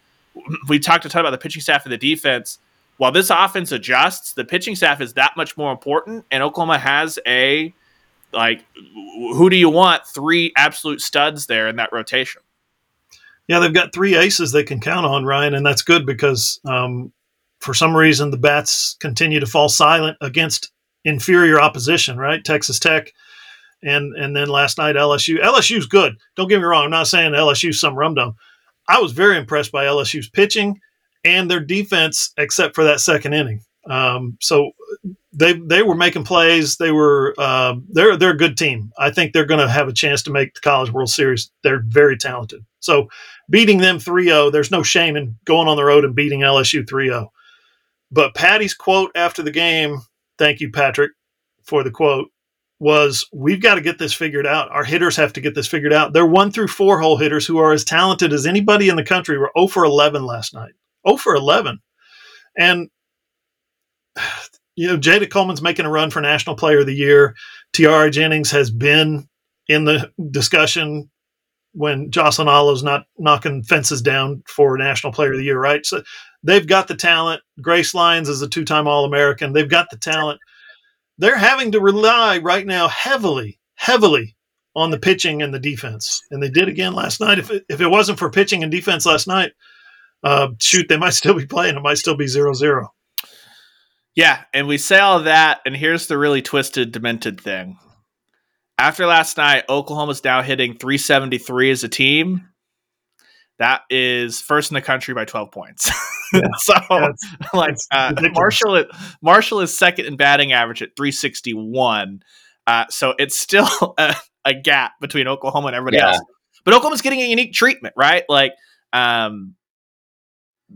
we talked a ton about the pitching staff and the defense. While this offense adjusts, the pitching staff is that much more important. And Oklahoma has a like who do you want? Three absolute studs there in that rotation. Yeah, they've got three aces they can count on, Ryan, and that's good because um, for some reason the bats continue to fall silent against inferior opposition. Right, Texas Tech, and and then last night LSU. LSU's good. Don't get me wrong. I'm not saying LSU's some rum dum. I was very impressed by LSU's pitching and their defense, except for that second inning. Um, so they they were making plays. They were uh, they're they're a good team. I think they're going to have a chance to make the College World Series. They're very talented. So beating them 3-0, there's no shame in going on the road and beating LSU 3-0. But Patty's quote after the game, thank you Patrick for the quote, was we've got to get this figured out. Our hitters have to get this figured out. They're 1 through 4 hole hitters who are as talented as anybody in the country were 0 for 11 last night. 0 for 11. And you know, Jayda Coleman's making a run for National Player of the Year. Tiara Jennings has been in the discussion when Jocelyn Alo's not knocking fences down for National Player of the Year, right? So they've got the talent. Grace Lyons is a two time All American. They've got the talent. They're having to rely right now heavily, heavily on the pitching and the defense. And they did again last night. If it, if it wasn't for pitching and defense last night, uh, shoot, they might still be playing. It might still be zero zero. Yeah, and we say all that, and here's the really twisted, demented thing. After last night, Oklahoma's now hitting 373 as a team. That is first in the country by 12 points. Yeah. so, That's- like, that's uh. Marshall, is, Marshall is second in batting average at 361. Uh, so it's still a, a gap between Oklahoma and everybody Yeah. else. But Oklahoma's getting a unique treatment, right? Like, um,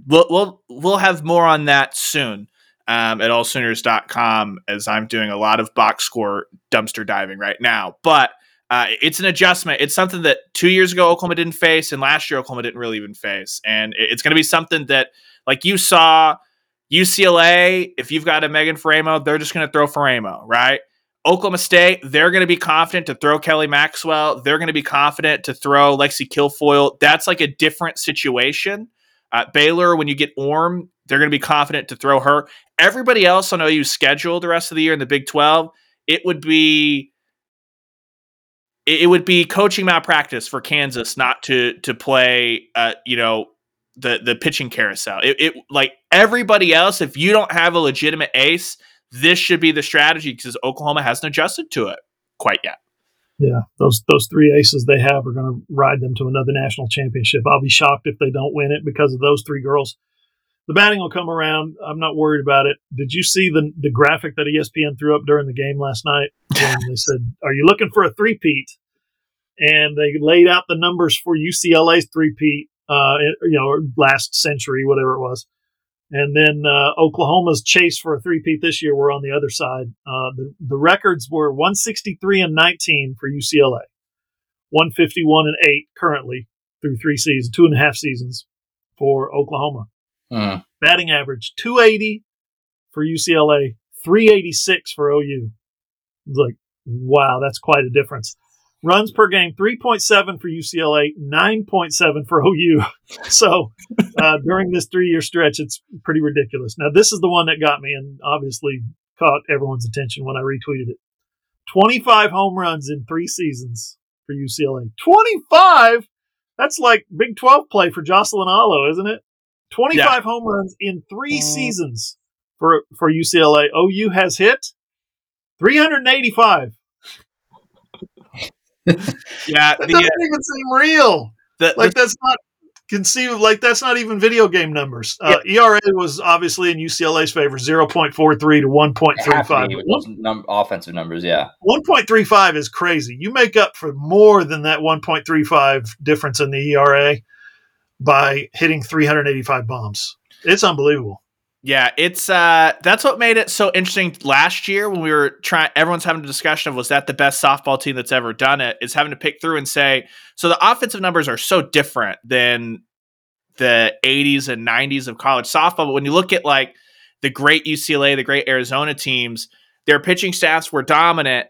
we'll we'll we'll have more on that soon um, at allsooners.com as I'm doing a lot of box score dumpster diving right now. But uh, it's an adjustment. It's something that two years ago Oklahoma didn't face, and last year Oklahoma didn't really even face. And it's going to be something that, like you saw UCLA, if you've got a Megan Faraimo, they're just going to throw Faraimo, right? Oklahoma State, they're going to be confident to throw Kelly Maxwell. They're going to be confident to throw Lexi Kilfoyle. That's like a different situation. Uh, Baylor, when you get Orme, they're going to be confident to throw her. Everybody else on OU's schedule the rest of the year in the Big 12, it would be it it would be coaching malpractice for Kansas not to to play uh, you know the the pitching carousel. It, it like everybody else, if you don't have a legitimate ace, this should be the strategy because Oklahoma hasn't adjusted to it quite yet. Yeah, those those three aces they have are going to ride them to another national championship. I'll be shocked if they don't win it because of those three girls. The batting will come around. I'm not worried about it. Did you see the the graphic that ESPN threw up during the game last night? They said, "Are you looking for a three-peat?" And they laid out the numbers for UCLA's three-peat, uh, you know, last century, whatever it was. And then uh, Oklahoma's chase for a three-peat this year were on the other side. Uh, the, the records were 163 and 19 for UCLA, 151 and 8 currently through three seasons, two and a half seasons for Oklahoma. Hmm. Batting average 280 for UCLA, 386 for OU. Like, wow, that's quite a difference. Runs per game, 3.7 for UCLA, 9.7 for OU. So uh, during this three year stretch, it's pretty ridiculous. Now, this is the one that got me and obviously caught everyone's attention when I retweeted it 25 home runs in three seasons for UCLA. 25? That's like Big 12 play for Jocelyn Alo, isn't it? 25 home runs in three seasons for, for UCLA. OU has hit 385. Yeah, That the, doesn't even seem real. the, Like, that's not conceive like that's not even video game numbers. Uh, ERA was obviously in UCLA's favor, zero point four three to one point It three have to five. be with those num- offensive numbers, yeah. One point three five is crazy. You make up for more than that one point three five difference in the ERA by hitting three hundred eighty five bombs. It's unbelievable. Yeah, it's uh that's what made it so interesting last year when we were trying everyone's having a discussion of was that the best softball team that's ever done it is having to pick through and say so the offensive numbers are so different than the 80s and 90s of college softball but when you look at like the great UCLA, the great Arizona teams, their pitching staffs were dominant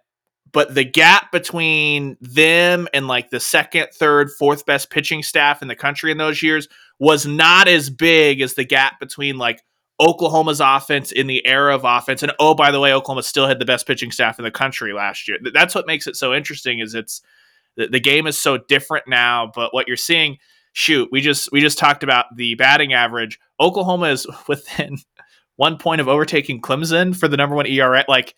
but the gap between them and like the second, third, fourth best pitching staff in the country in those years was not as big as the gap between like Oklahoma's offense in the era of offense. And oh, by the way, Oklahoma still had the best pitching staff in the country last year. That's what makes it so interesting. Is it's the, game is so different now. But what you're seeing, shoot, we just we just talked about the batting average. Oklahoma is within one point of overtaking Clemson for the number one ERA. Like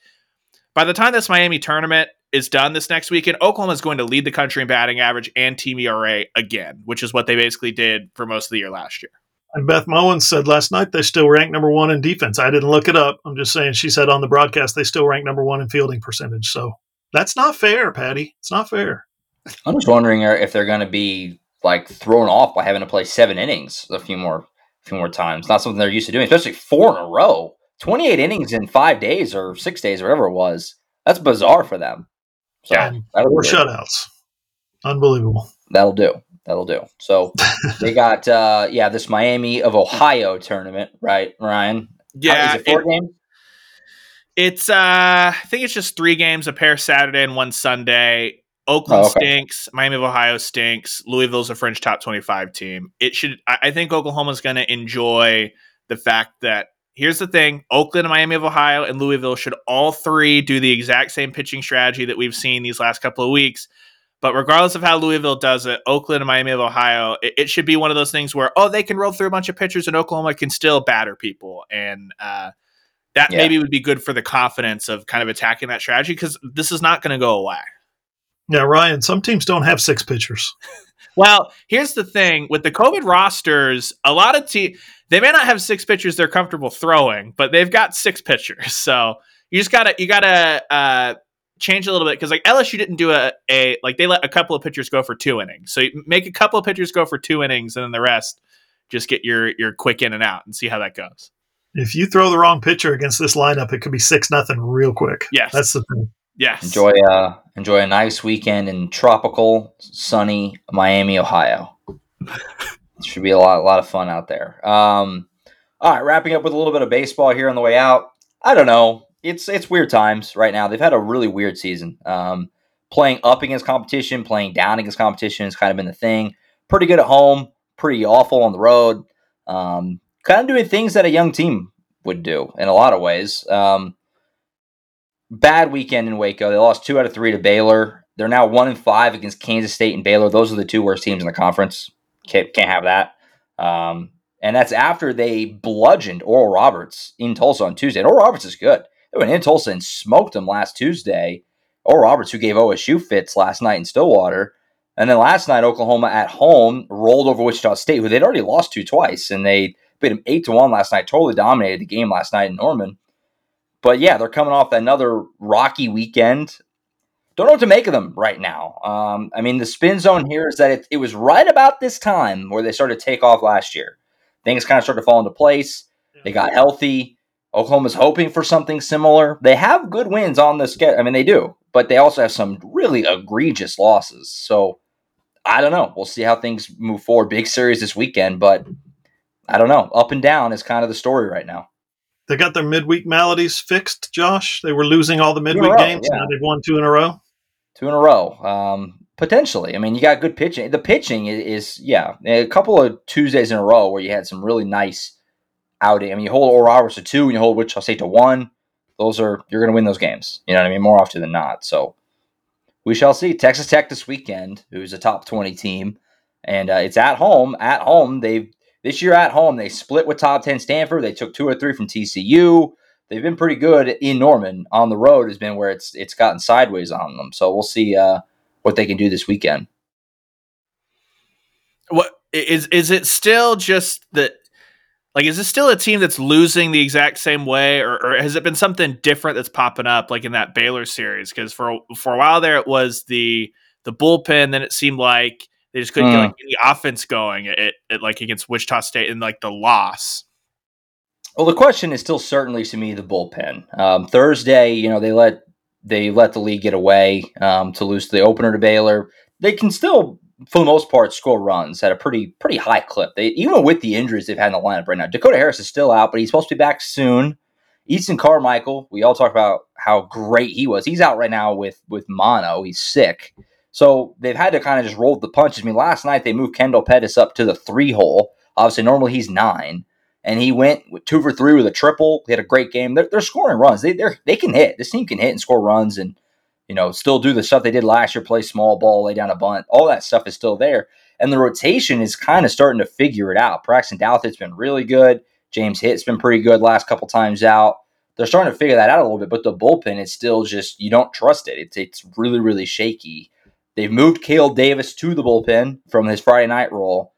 by the time this Miami tournament is done this next weekend, Oklahoma is going to lead the country in batting average and team ERA again, which is what they basically did for most of the year last year. And Beth Mowins said last night they still rank number one in defense. I didn't look it up. I'm just saying she said on the broadcast they still rank number one in fielding percentage. So that's not fair, Patty. It's not fair. I'm just wondering if they're going to be like thrown off by having to play seven innings a few more, a few more times. Not something they're used to doing, especially four in a row. 28 innings in five days or six days or whatever it was. That's bizarre for them. So Yeah, that'll, Four shutouts. Unbelievable. that'll do. That'll do. So they got uh yeah this Miami of Ohio tournament, right, Ryan? Yeah, is it four it- games? It's uh I think it's just three games, a pair Saturday and one Sunday. Oakland Oh, okay. stinks. Miami of Ohio stinks. Louisville's a fringe top twenty-five team. It should. I, I think Oklahoma's going to enjoy the fact that here's the thing: Oakland, Miami of Ohio, and Louisville should all three do the exact same pitching strategy that we've seen these last couple of weeks. But regardless of how Louisville does it, Oakland and Miami of Ohio, it, it should be one of those things where oh they can roll through a bunch of pitchers and Oklahoma can still batter people and. uh that Yeah. maybe would be good for the confidence of kind of attacking that strategy because this is not going to go away. Now, Ryan, some teams don't have six pitchers. Well, here's the thing with the COVID rosters, a lot of teams they may not have six pitchers they're comfortable throwing, but they've got six pitchers. So you just gotta you gotta uh, change a little bit because like LSU didn't do a, a like they let a couple of pitchers go for two innings. So you make a couple of pitchers go for two innings, and then the rest just get your your quick in and out and see how that goes. If you throw the wrong pitcher against this lineup, it could be six nothing real quick. Yes. That's the thing. Yes. Enjoy uh enjoy a nice weekend in tropical, sunny Miami, Ohio. Should be a lot, a lot of fun out there. Um, all right, wrapping up with a little bit of baseball here on the way out. I don't know. It's it's weird times right now. They've had a really weird season. Um, playing up against competition, playing down against competition has kind of been the thing. Pretty good at home, pretty awful on the road. Um, kind of doing things that a young team would do in a lot of ways. Um, bad weekend in Waco. They lost two out of three to Baylor. They're now one and five against Kansas State and Baylor. Those are the two worst teams in the conference. Can't, can't have that. Um, and that's after they bludgeoned Oral Roberts in Tulsa on Tuesday. And Oral Roberts is good. They went in Tulsa and smoked them last Tuesday. Oral Roberts, who gave OSU fits last night in Stillwater. And then last night, Oklahoma at home rolled over Wichita State, who they'd already lost to twice, and they beat them eight to one last night. Totally dominated the game last night in Norman. But yeah, they're coming off another rocky weekend. Don't know what to make of them right now. Um, I mean, the spin zone here is that it, it was right about this time where they started to take off last year. Things kind of started to fall into place. They got healthy. Oklahoma's hoping for something similar. They have good wins on the schedule. I mean, they do, but they also have some really egregious losses. So I don't know. We'll see how things move forward. Big series this weekend, but I don't know. Up and down is kind of the story right now. They got their midweek maladies fixed, Josh. They were losing all the midweek row, games. yeah. Now they've won two in a row. two in a row. Um, potentially. I mean, you got good pitching. The pitching is, is yeah, a couple of Tuesdays in a row where you had some really nice outing. I mean, you hold Oral Roberts to two and you hold Wichita State to one. Those are you're going to win those games. You know what I mean? More often than not. So we shall see. Texas Tech this weekend, who's a top twenty team, and uh, it's at home. At home, they this year at home they split with top ten Stanford. They took two or three from TCU. They've been pretty good in Norman. On the road has been where it's it's gotten sideways on them. So we'll see uh, what they can do this weekend. What is is it still just that? Like, is it still a team that's losing the exact same way, or, or has it been something different that's popping up, like in that Baylor series? Because for for a while there, it was the the bullpen. Then it seemed like they just couldn't Mm. get like any offense going. It, it like against Wichita State and like the loss. Well, the question is still certainly to me the bullpen. Um, Thursday, you know, they let they let the league get away um, to lose to the opener to Baylor. They can still, for the most part, score runs at a pretty pretty high clip. They even with the injuries they've had in the lineup right now. Dakota Harris is still out, but he's supposed to be back soon. Easton Carmichael, we all talk about how great he was. He's out right now with with mono. He's sick. So they've had to kind of just roll the punches. I mean, last night they moved Kendall Pettis up to the three hole. Obviously, normally he's nine and he went with two for three with a triple. He had a great game. They're, they're scoring runs. They they can hit. This team can hit and score runs, and you know still do the stuff they did last year: play small ball, lay down a bunt. All that stuff is still there, and the rotation is kind of starting to figure it out. Braxton Douthat's been really good. James Hitt's been pretty good last couple times out. They're starting to figure that out a little bit, but the bullpen is still just you don't trust it. It's it's really really shaky. They've moved Cale Davis to the bullpen from his Friday night role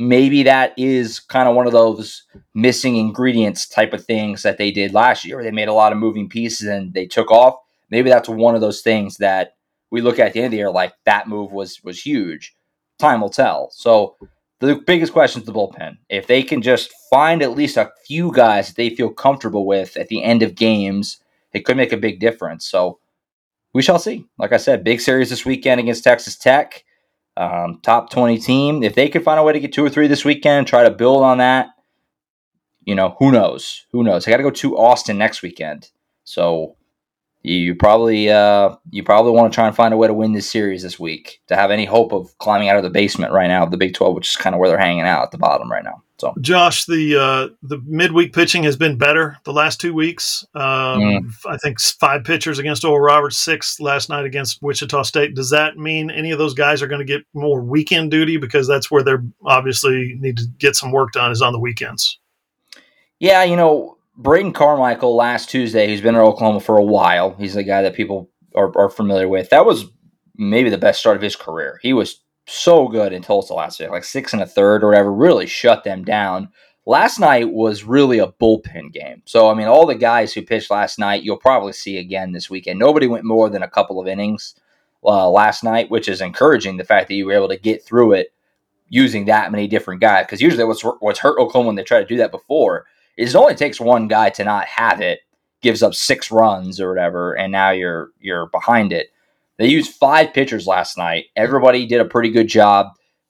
maybe that is kind of one of those missing ingredients type of things that they did last year. They made a lot of moving pieces and they took off. Maybe that's one of those things that we look at the end of the year like that move was was huge. Time will tell. So the biggest question is the bullpen. If they can just find at least a few guys that they feel comfortable with at the end of games, it could make a big difference. So we shall see. Like I said, big series this weekend against Texas Tech um, top 20 team. If they could find a way to get two or three this weekend, and try to build on that, you know, who knows? Who knows? I got to go to Austin next weekend. So you probably uh, you probably want to try and find a way to win this series this week to have any hope of climbing out of the basement right now of the Big 12, which is kind of where they're hanging out at the bottom right now. So Josh, the uh, the midweek pitching has been better the last two weeks. Um, Mm. I think five pitchers against Oral Roberts, six last night against Wichita State. Does that mean any of those guys are going to get more weekend duty because that's where they're obviously need to get some work done is on the weekends? Yeah, you know, Braden Carmichael last Tuesday, who's been in Oklahoma for a while, he's the guy that people are, are familiar with. That was maybe the best start of his career. He was so good in Tulsa last week, like six and a third or whatever, really shut them down. Last night was really a bullpen game. So, I mean, all the guys who pitched last night, you'll probably see again this weekend. Nobody went more than a couple of innings uh, last night, which is encouraging the fact that you were able to get through it using that many different guys. Because usually what's, what's hurt Oklahoma when they try to do that before is it only takes one guy to not have it, gives up six runs or whatever, and now you're you're behind it. They used five pitchers last night. Everybody did a pretty good job.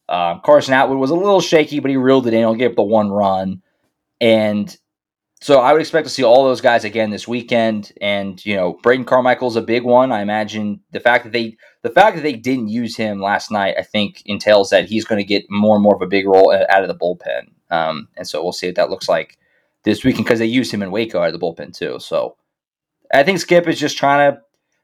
Um, Carson Atwood was a little shaky, but he reeled it in. He'll give up the one run, and so I would expect to see all those guys again this weekend. And you know, Braden Carmichael's a big one. I imagine the fact that they the fact that they didn't use him last night, I think, entails that he's going to get more and more of a big role out of the bullpen. Um, and so we'll see what that looks like this weekend because they used him in Waco out of the bullpen too. So I think Skip is just trying to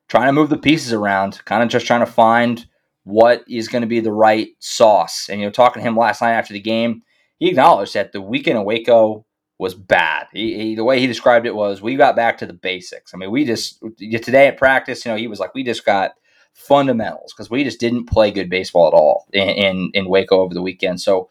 trying to move the pieces around, kind of just trying to find what is going to be the right sauce. And you know, talking to him last night after the game, he acknowledged that the weekend in Waco was bad. He, he, the way he described it was, we got back to the basics. I mean, we just today at practice, you know, he was like, we just got fundamentals because we just didn't play good baseball at all in, in in Waco over the weekend. So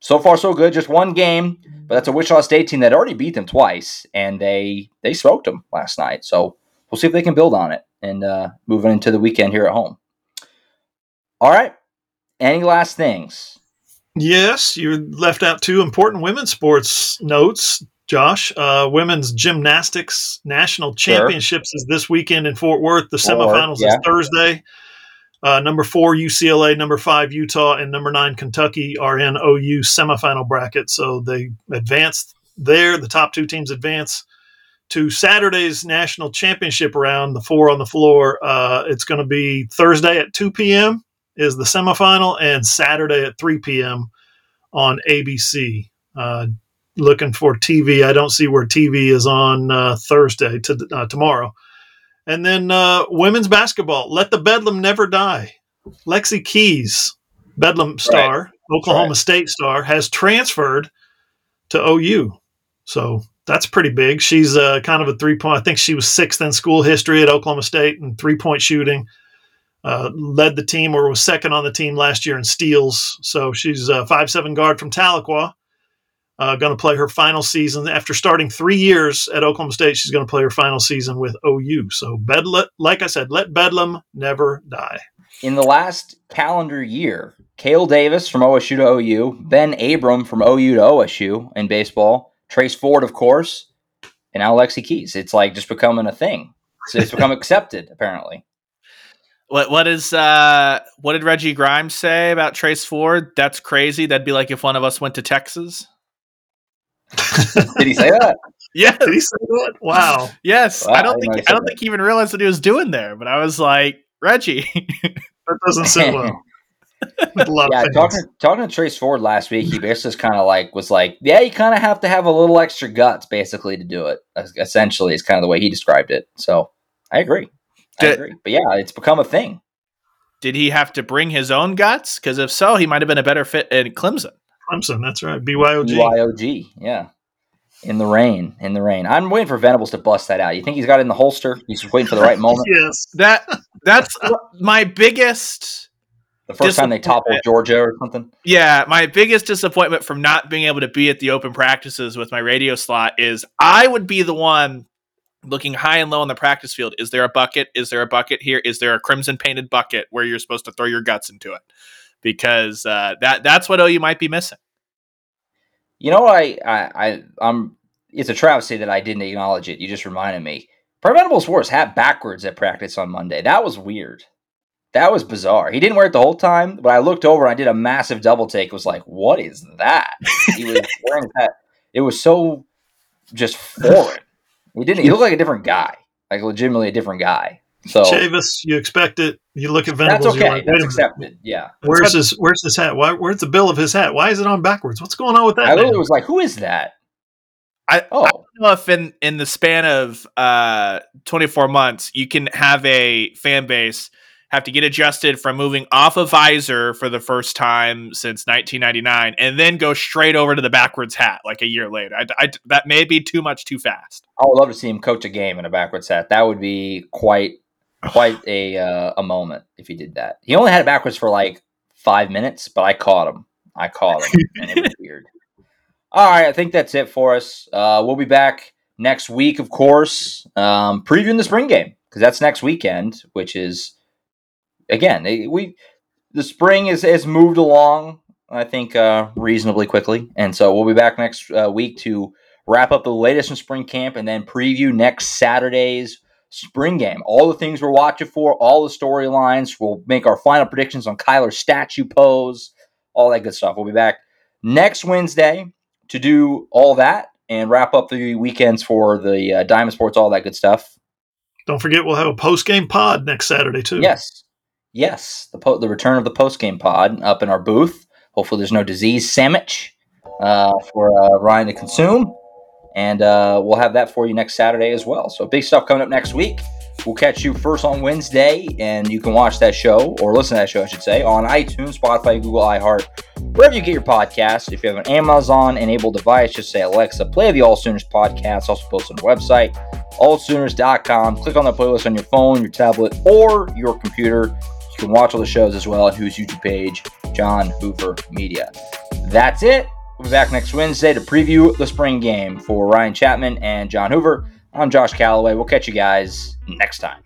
so far so good, just one game, but that's a Wichita State team that already beat them twice, and they they smoked them last night. So we'll see if they can build on it and uh, moving into the weekend here at home. All right, any last things? Yes, you left out two important women's sports notes, Josh. Uh, women's gymnastics national Sure. championships is this weekend in Fort Worth. The semifinals yeah. is Thursday. Uh, number four UCLA, number five Utah, and number nine Kentucky are in OU semifinal bracket. So they advanced there. The top two teams advance to Saturday's national championship round. The four on the floor. Uh, it's going to be Thursday at 2 p.m. is the semifinal, and Saturday at 3 p.m. on ABC. Uh, looking for TV. I don't see where TV is on uh, Thursday to uh, tomorrow. And then uh, women's basketball. Let the Bedlam never die. Lexy Keys, Bedlam star, Oklahoma right. State star, has transferred to OU. So that's pretty big. She's uh, kind of a three point. I think she was sixth in school history at Oklahoma State and three point shooting. Uh, led the team or was second on the team last year in steals. So she's a five seven guard from Tahlequah. Uh, going to play her final season after starting three years at Oklahoma State. She's going to play her final season with OU. So Bedlam, like I said, let Bedlam never die. In the last calendar year, Cale Davis from OSU to OU, Ben Abram from OU to OSU in baseball, Trace Ford, of course, and now Lexy Keys. It's like just becoming a thing. So it's become accepted, apparently. What what is uh what did Reggie Grimes say about Trace Ford? That's crazy. That'd be like if one of us went to Texas. Did he say that? Yeah. Did he say that? Wow. Yes. Wow, I I don't didn't think he I don't think he even realized what he was doing there, but I was like, Reggie. That doesn't sit well with a lot yeah, of talking talking to Trace Ford last week, he basically just kind of like was like, yeah, you kind of have to have a little extra guts basically to do it. Essentially, is kind of the way he described it. So I agree. I agree. But yeah, it's become a thing. Did he have to bring his own guts? Because if so, he might have been a better fit in Clemson. Clemson, that's right. BYOG. BYOG, yeah. In the rain, in the rain. I'm waiting for Venables to bust that out. You think he's got it in the holster? He's just waiting for the right moment. Yes. That that's my biggest The first time they toppled Georgia or something. Yeah, my biggest disappointment from not being able to be at the open practices with my radio slot is I would be the one looking high and low on the practice field. Is there a bucket? Is there a bucket here? Is there a crimson painted bucket where you're supposed to throw your guts into it? Because uh, that that's what OU might be missing. You know I, I, I I'm it's a travesty that I didn't acknowledge it. You just reminded me. Preventable Sports hat backwards at practice on Monday. That was weird. That was bizarre. He didn't wear it the whole time, but I looked over and I did a massive double take. Was like, what is that? He was wearing his hat. It was so just foreign. He didn't. He looked like a different guy, like legitimately a different guy. So Chavis, you expect it. You look at that's Venables. You're okay. like, That's accepted. Yeah. Where's his Where's his hat? Why, where's the bill of his hat? Why is it on backwards? What's going on with that? I man? literally was like, who is that? I, Oh, I don't know if in in the span of uh 24 months you can have a fan base have to get adjusted from moving off a visor for the first time since 1999 and then go straight over to the backwards hat like a year later. I, I- that may be too much too fast. I would love to see him coach a game in a backwards hat. That would be quite quite a uh, a moment if he did that. He only had it backwards for like five minutes, but I caught him. I caught him, and it was weird. All right, I think that's it for us. Uh, we'll be back next week, of course, um, previewing the spring game because that's next weekend, which is again we the spring is has moved along. I think uh, reasonably quickly, and so we'll be back next uh, week to wrap up the latest in spring camp and then preview next Saturday's spring game. All the things we're watching for, all the storylines. We'll make our final predictions on Kyler's statue pose, all that good stuff. We'll be back next Wednesday to do all that and wrap up the weekends for the uh, Diamond Sports, all that good stuff. Don't forget, we'll have a post game pod next Saturday too. Yes. Yes. The po- the return of the post game pod up in our booth. Hopefully, there's no disease sandwich uh, for uh, Ryan to consume. And uh, we'll have that for you next Saturday as well. So, big stuff coming up next week. We'll catch you first on Wednesday, and you can watch that show or listen to that show, I should say, on iTunes, Spotify, Google, iHeart, wherever you get your podcasts. If you have an Amazon enabled device, just say, Alexa, play the All Sooners podcast. Also, post on the website, allsooners.com. Click on the playlist on your phone, your tablet, or your computer. Can watch all the shows as well on Who's YouTube page, John Hoover Media. That's it. We'll be back next Wednesday to preview the spring game for Ryan Chapman and John Hoover. I'm Josh Callaway. We'll catch you guys next time.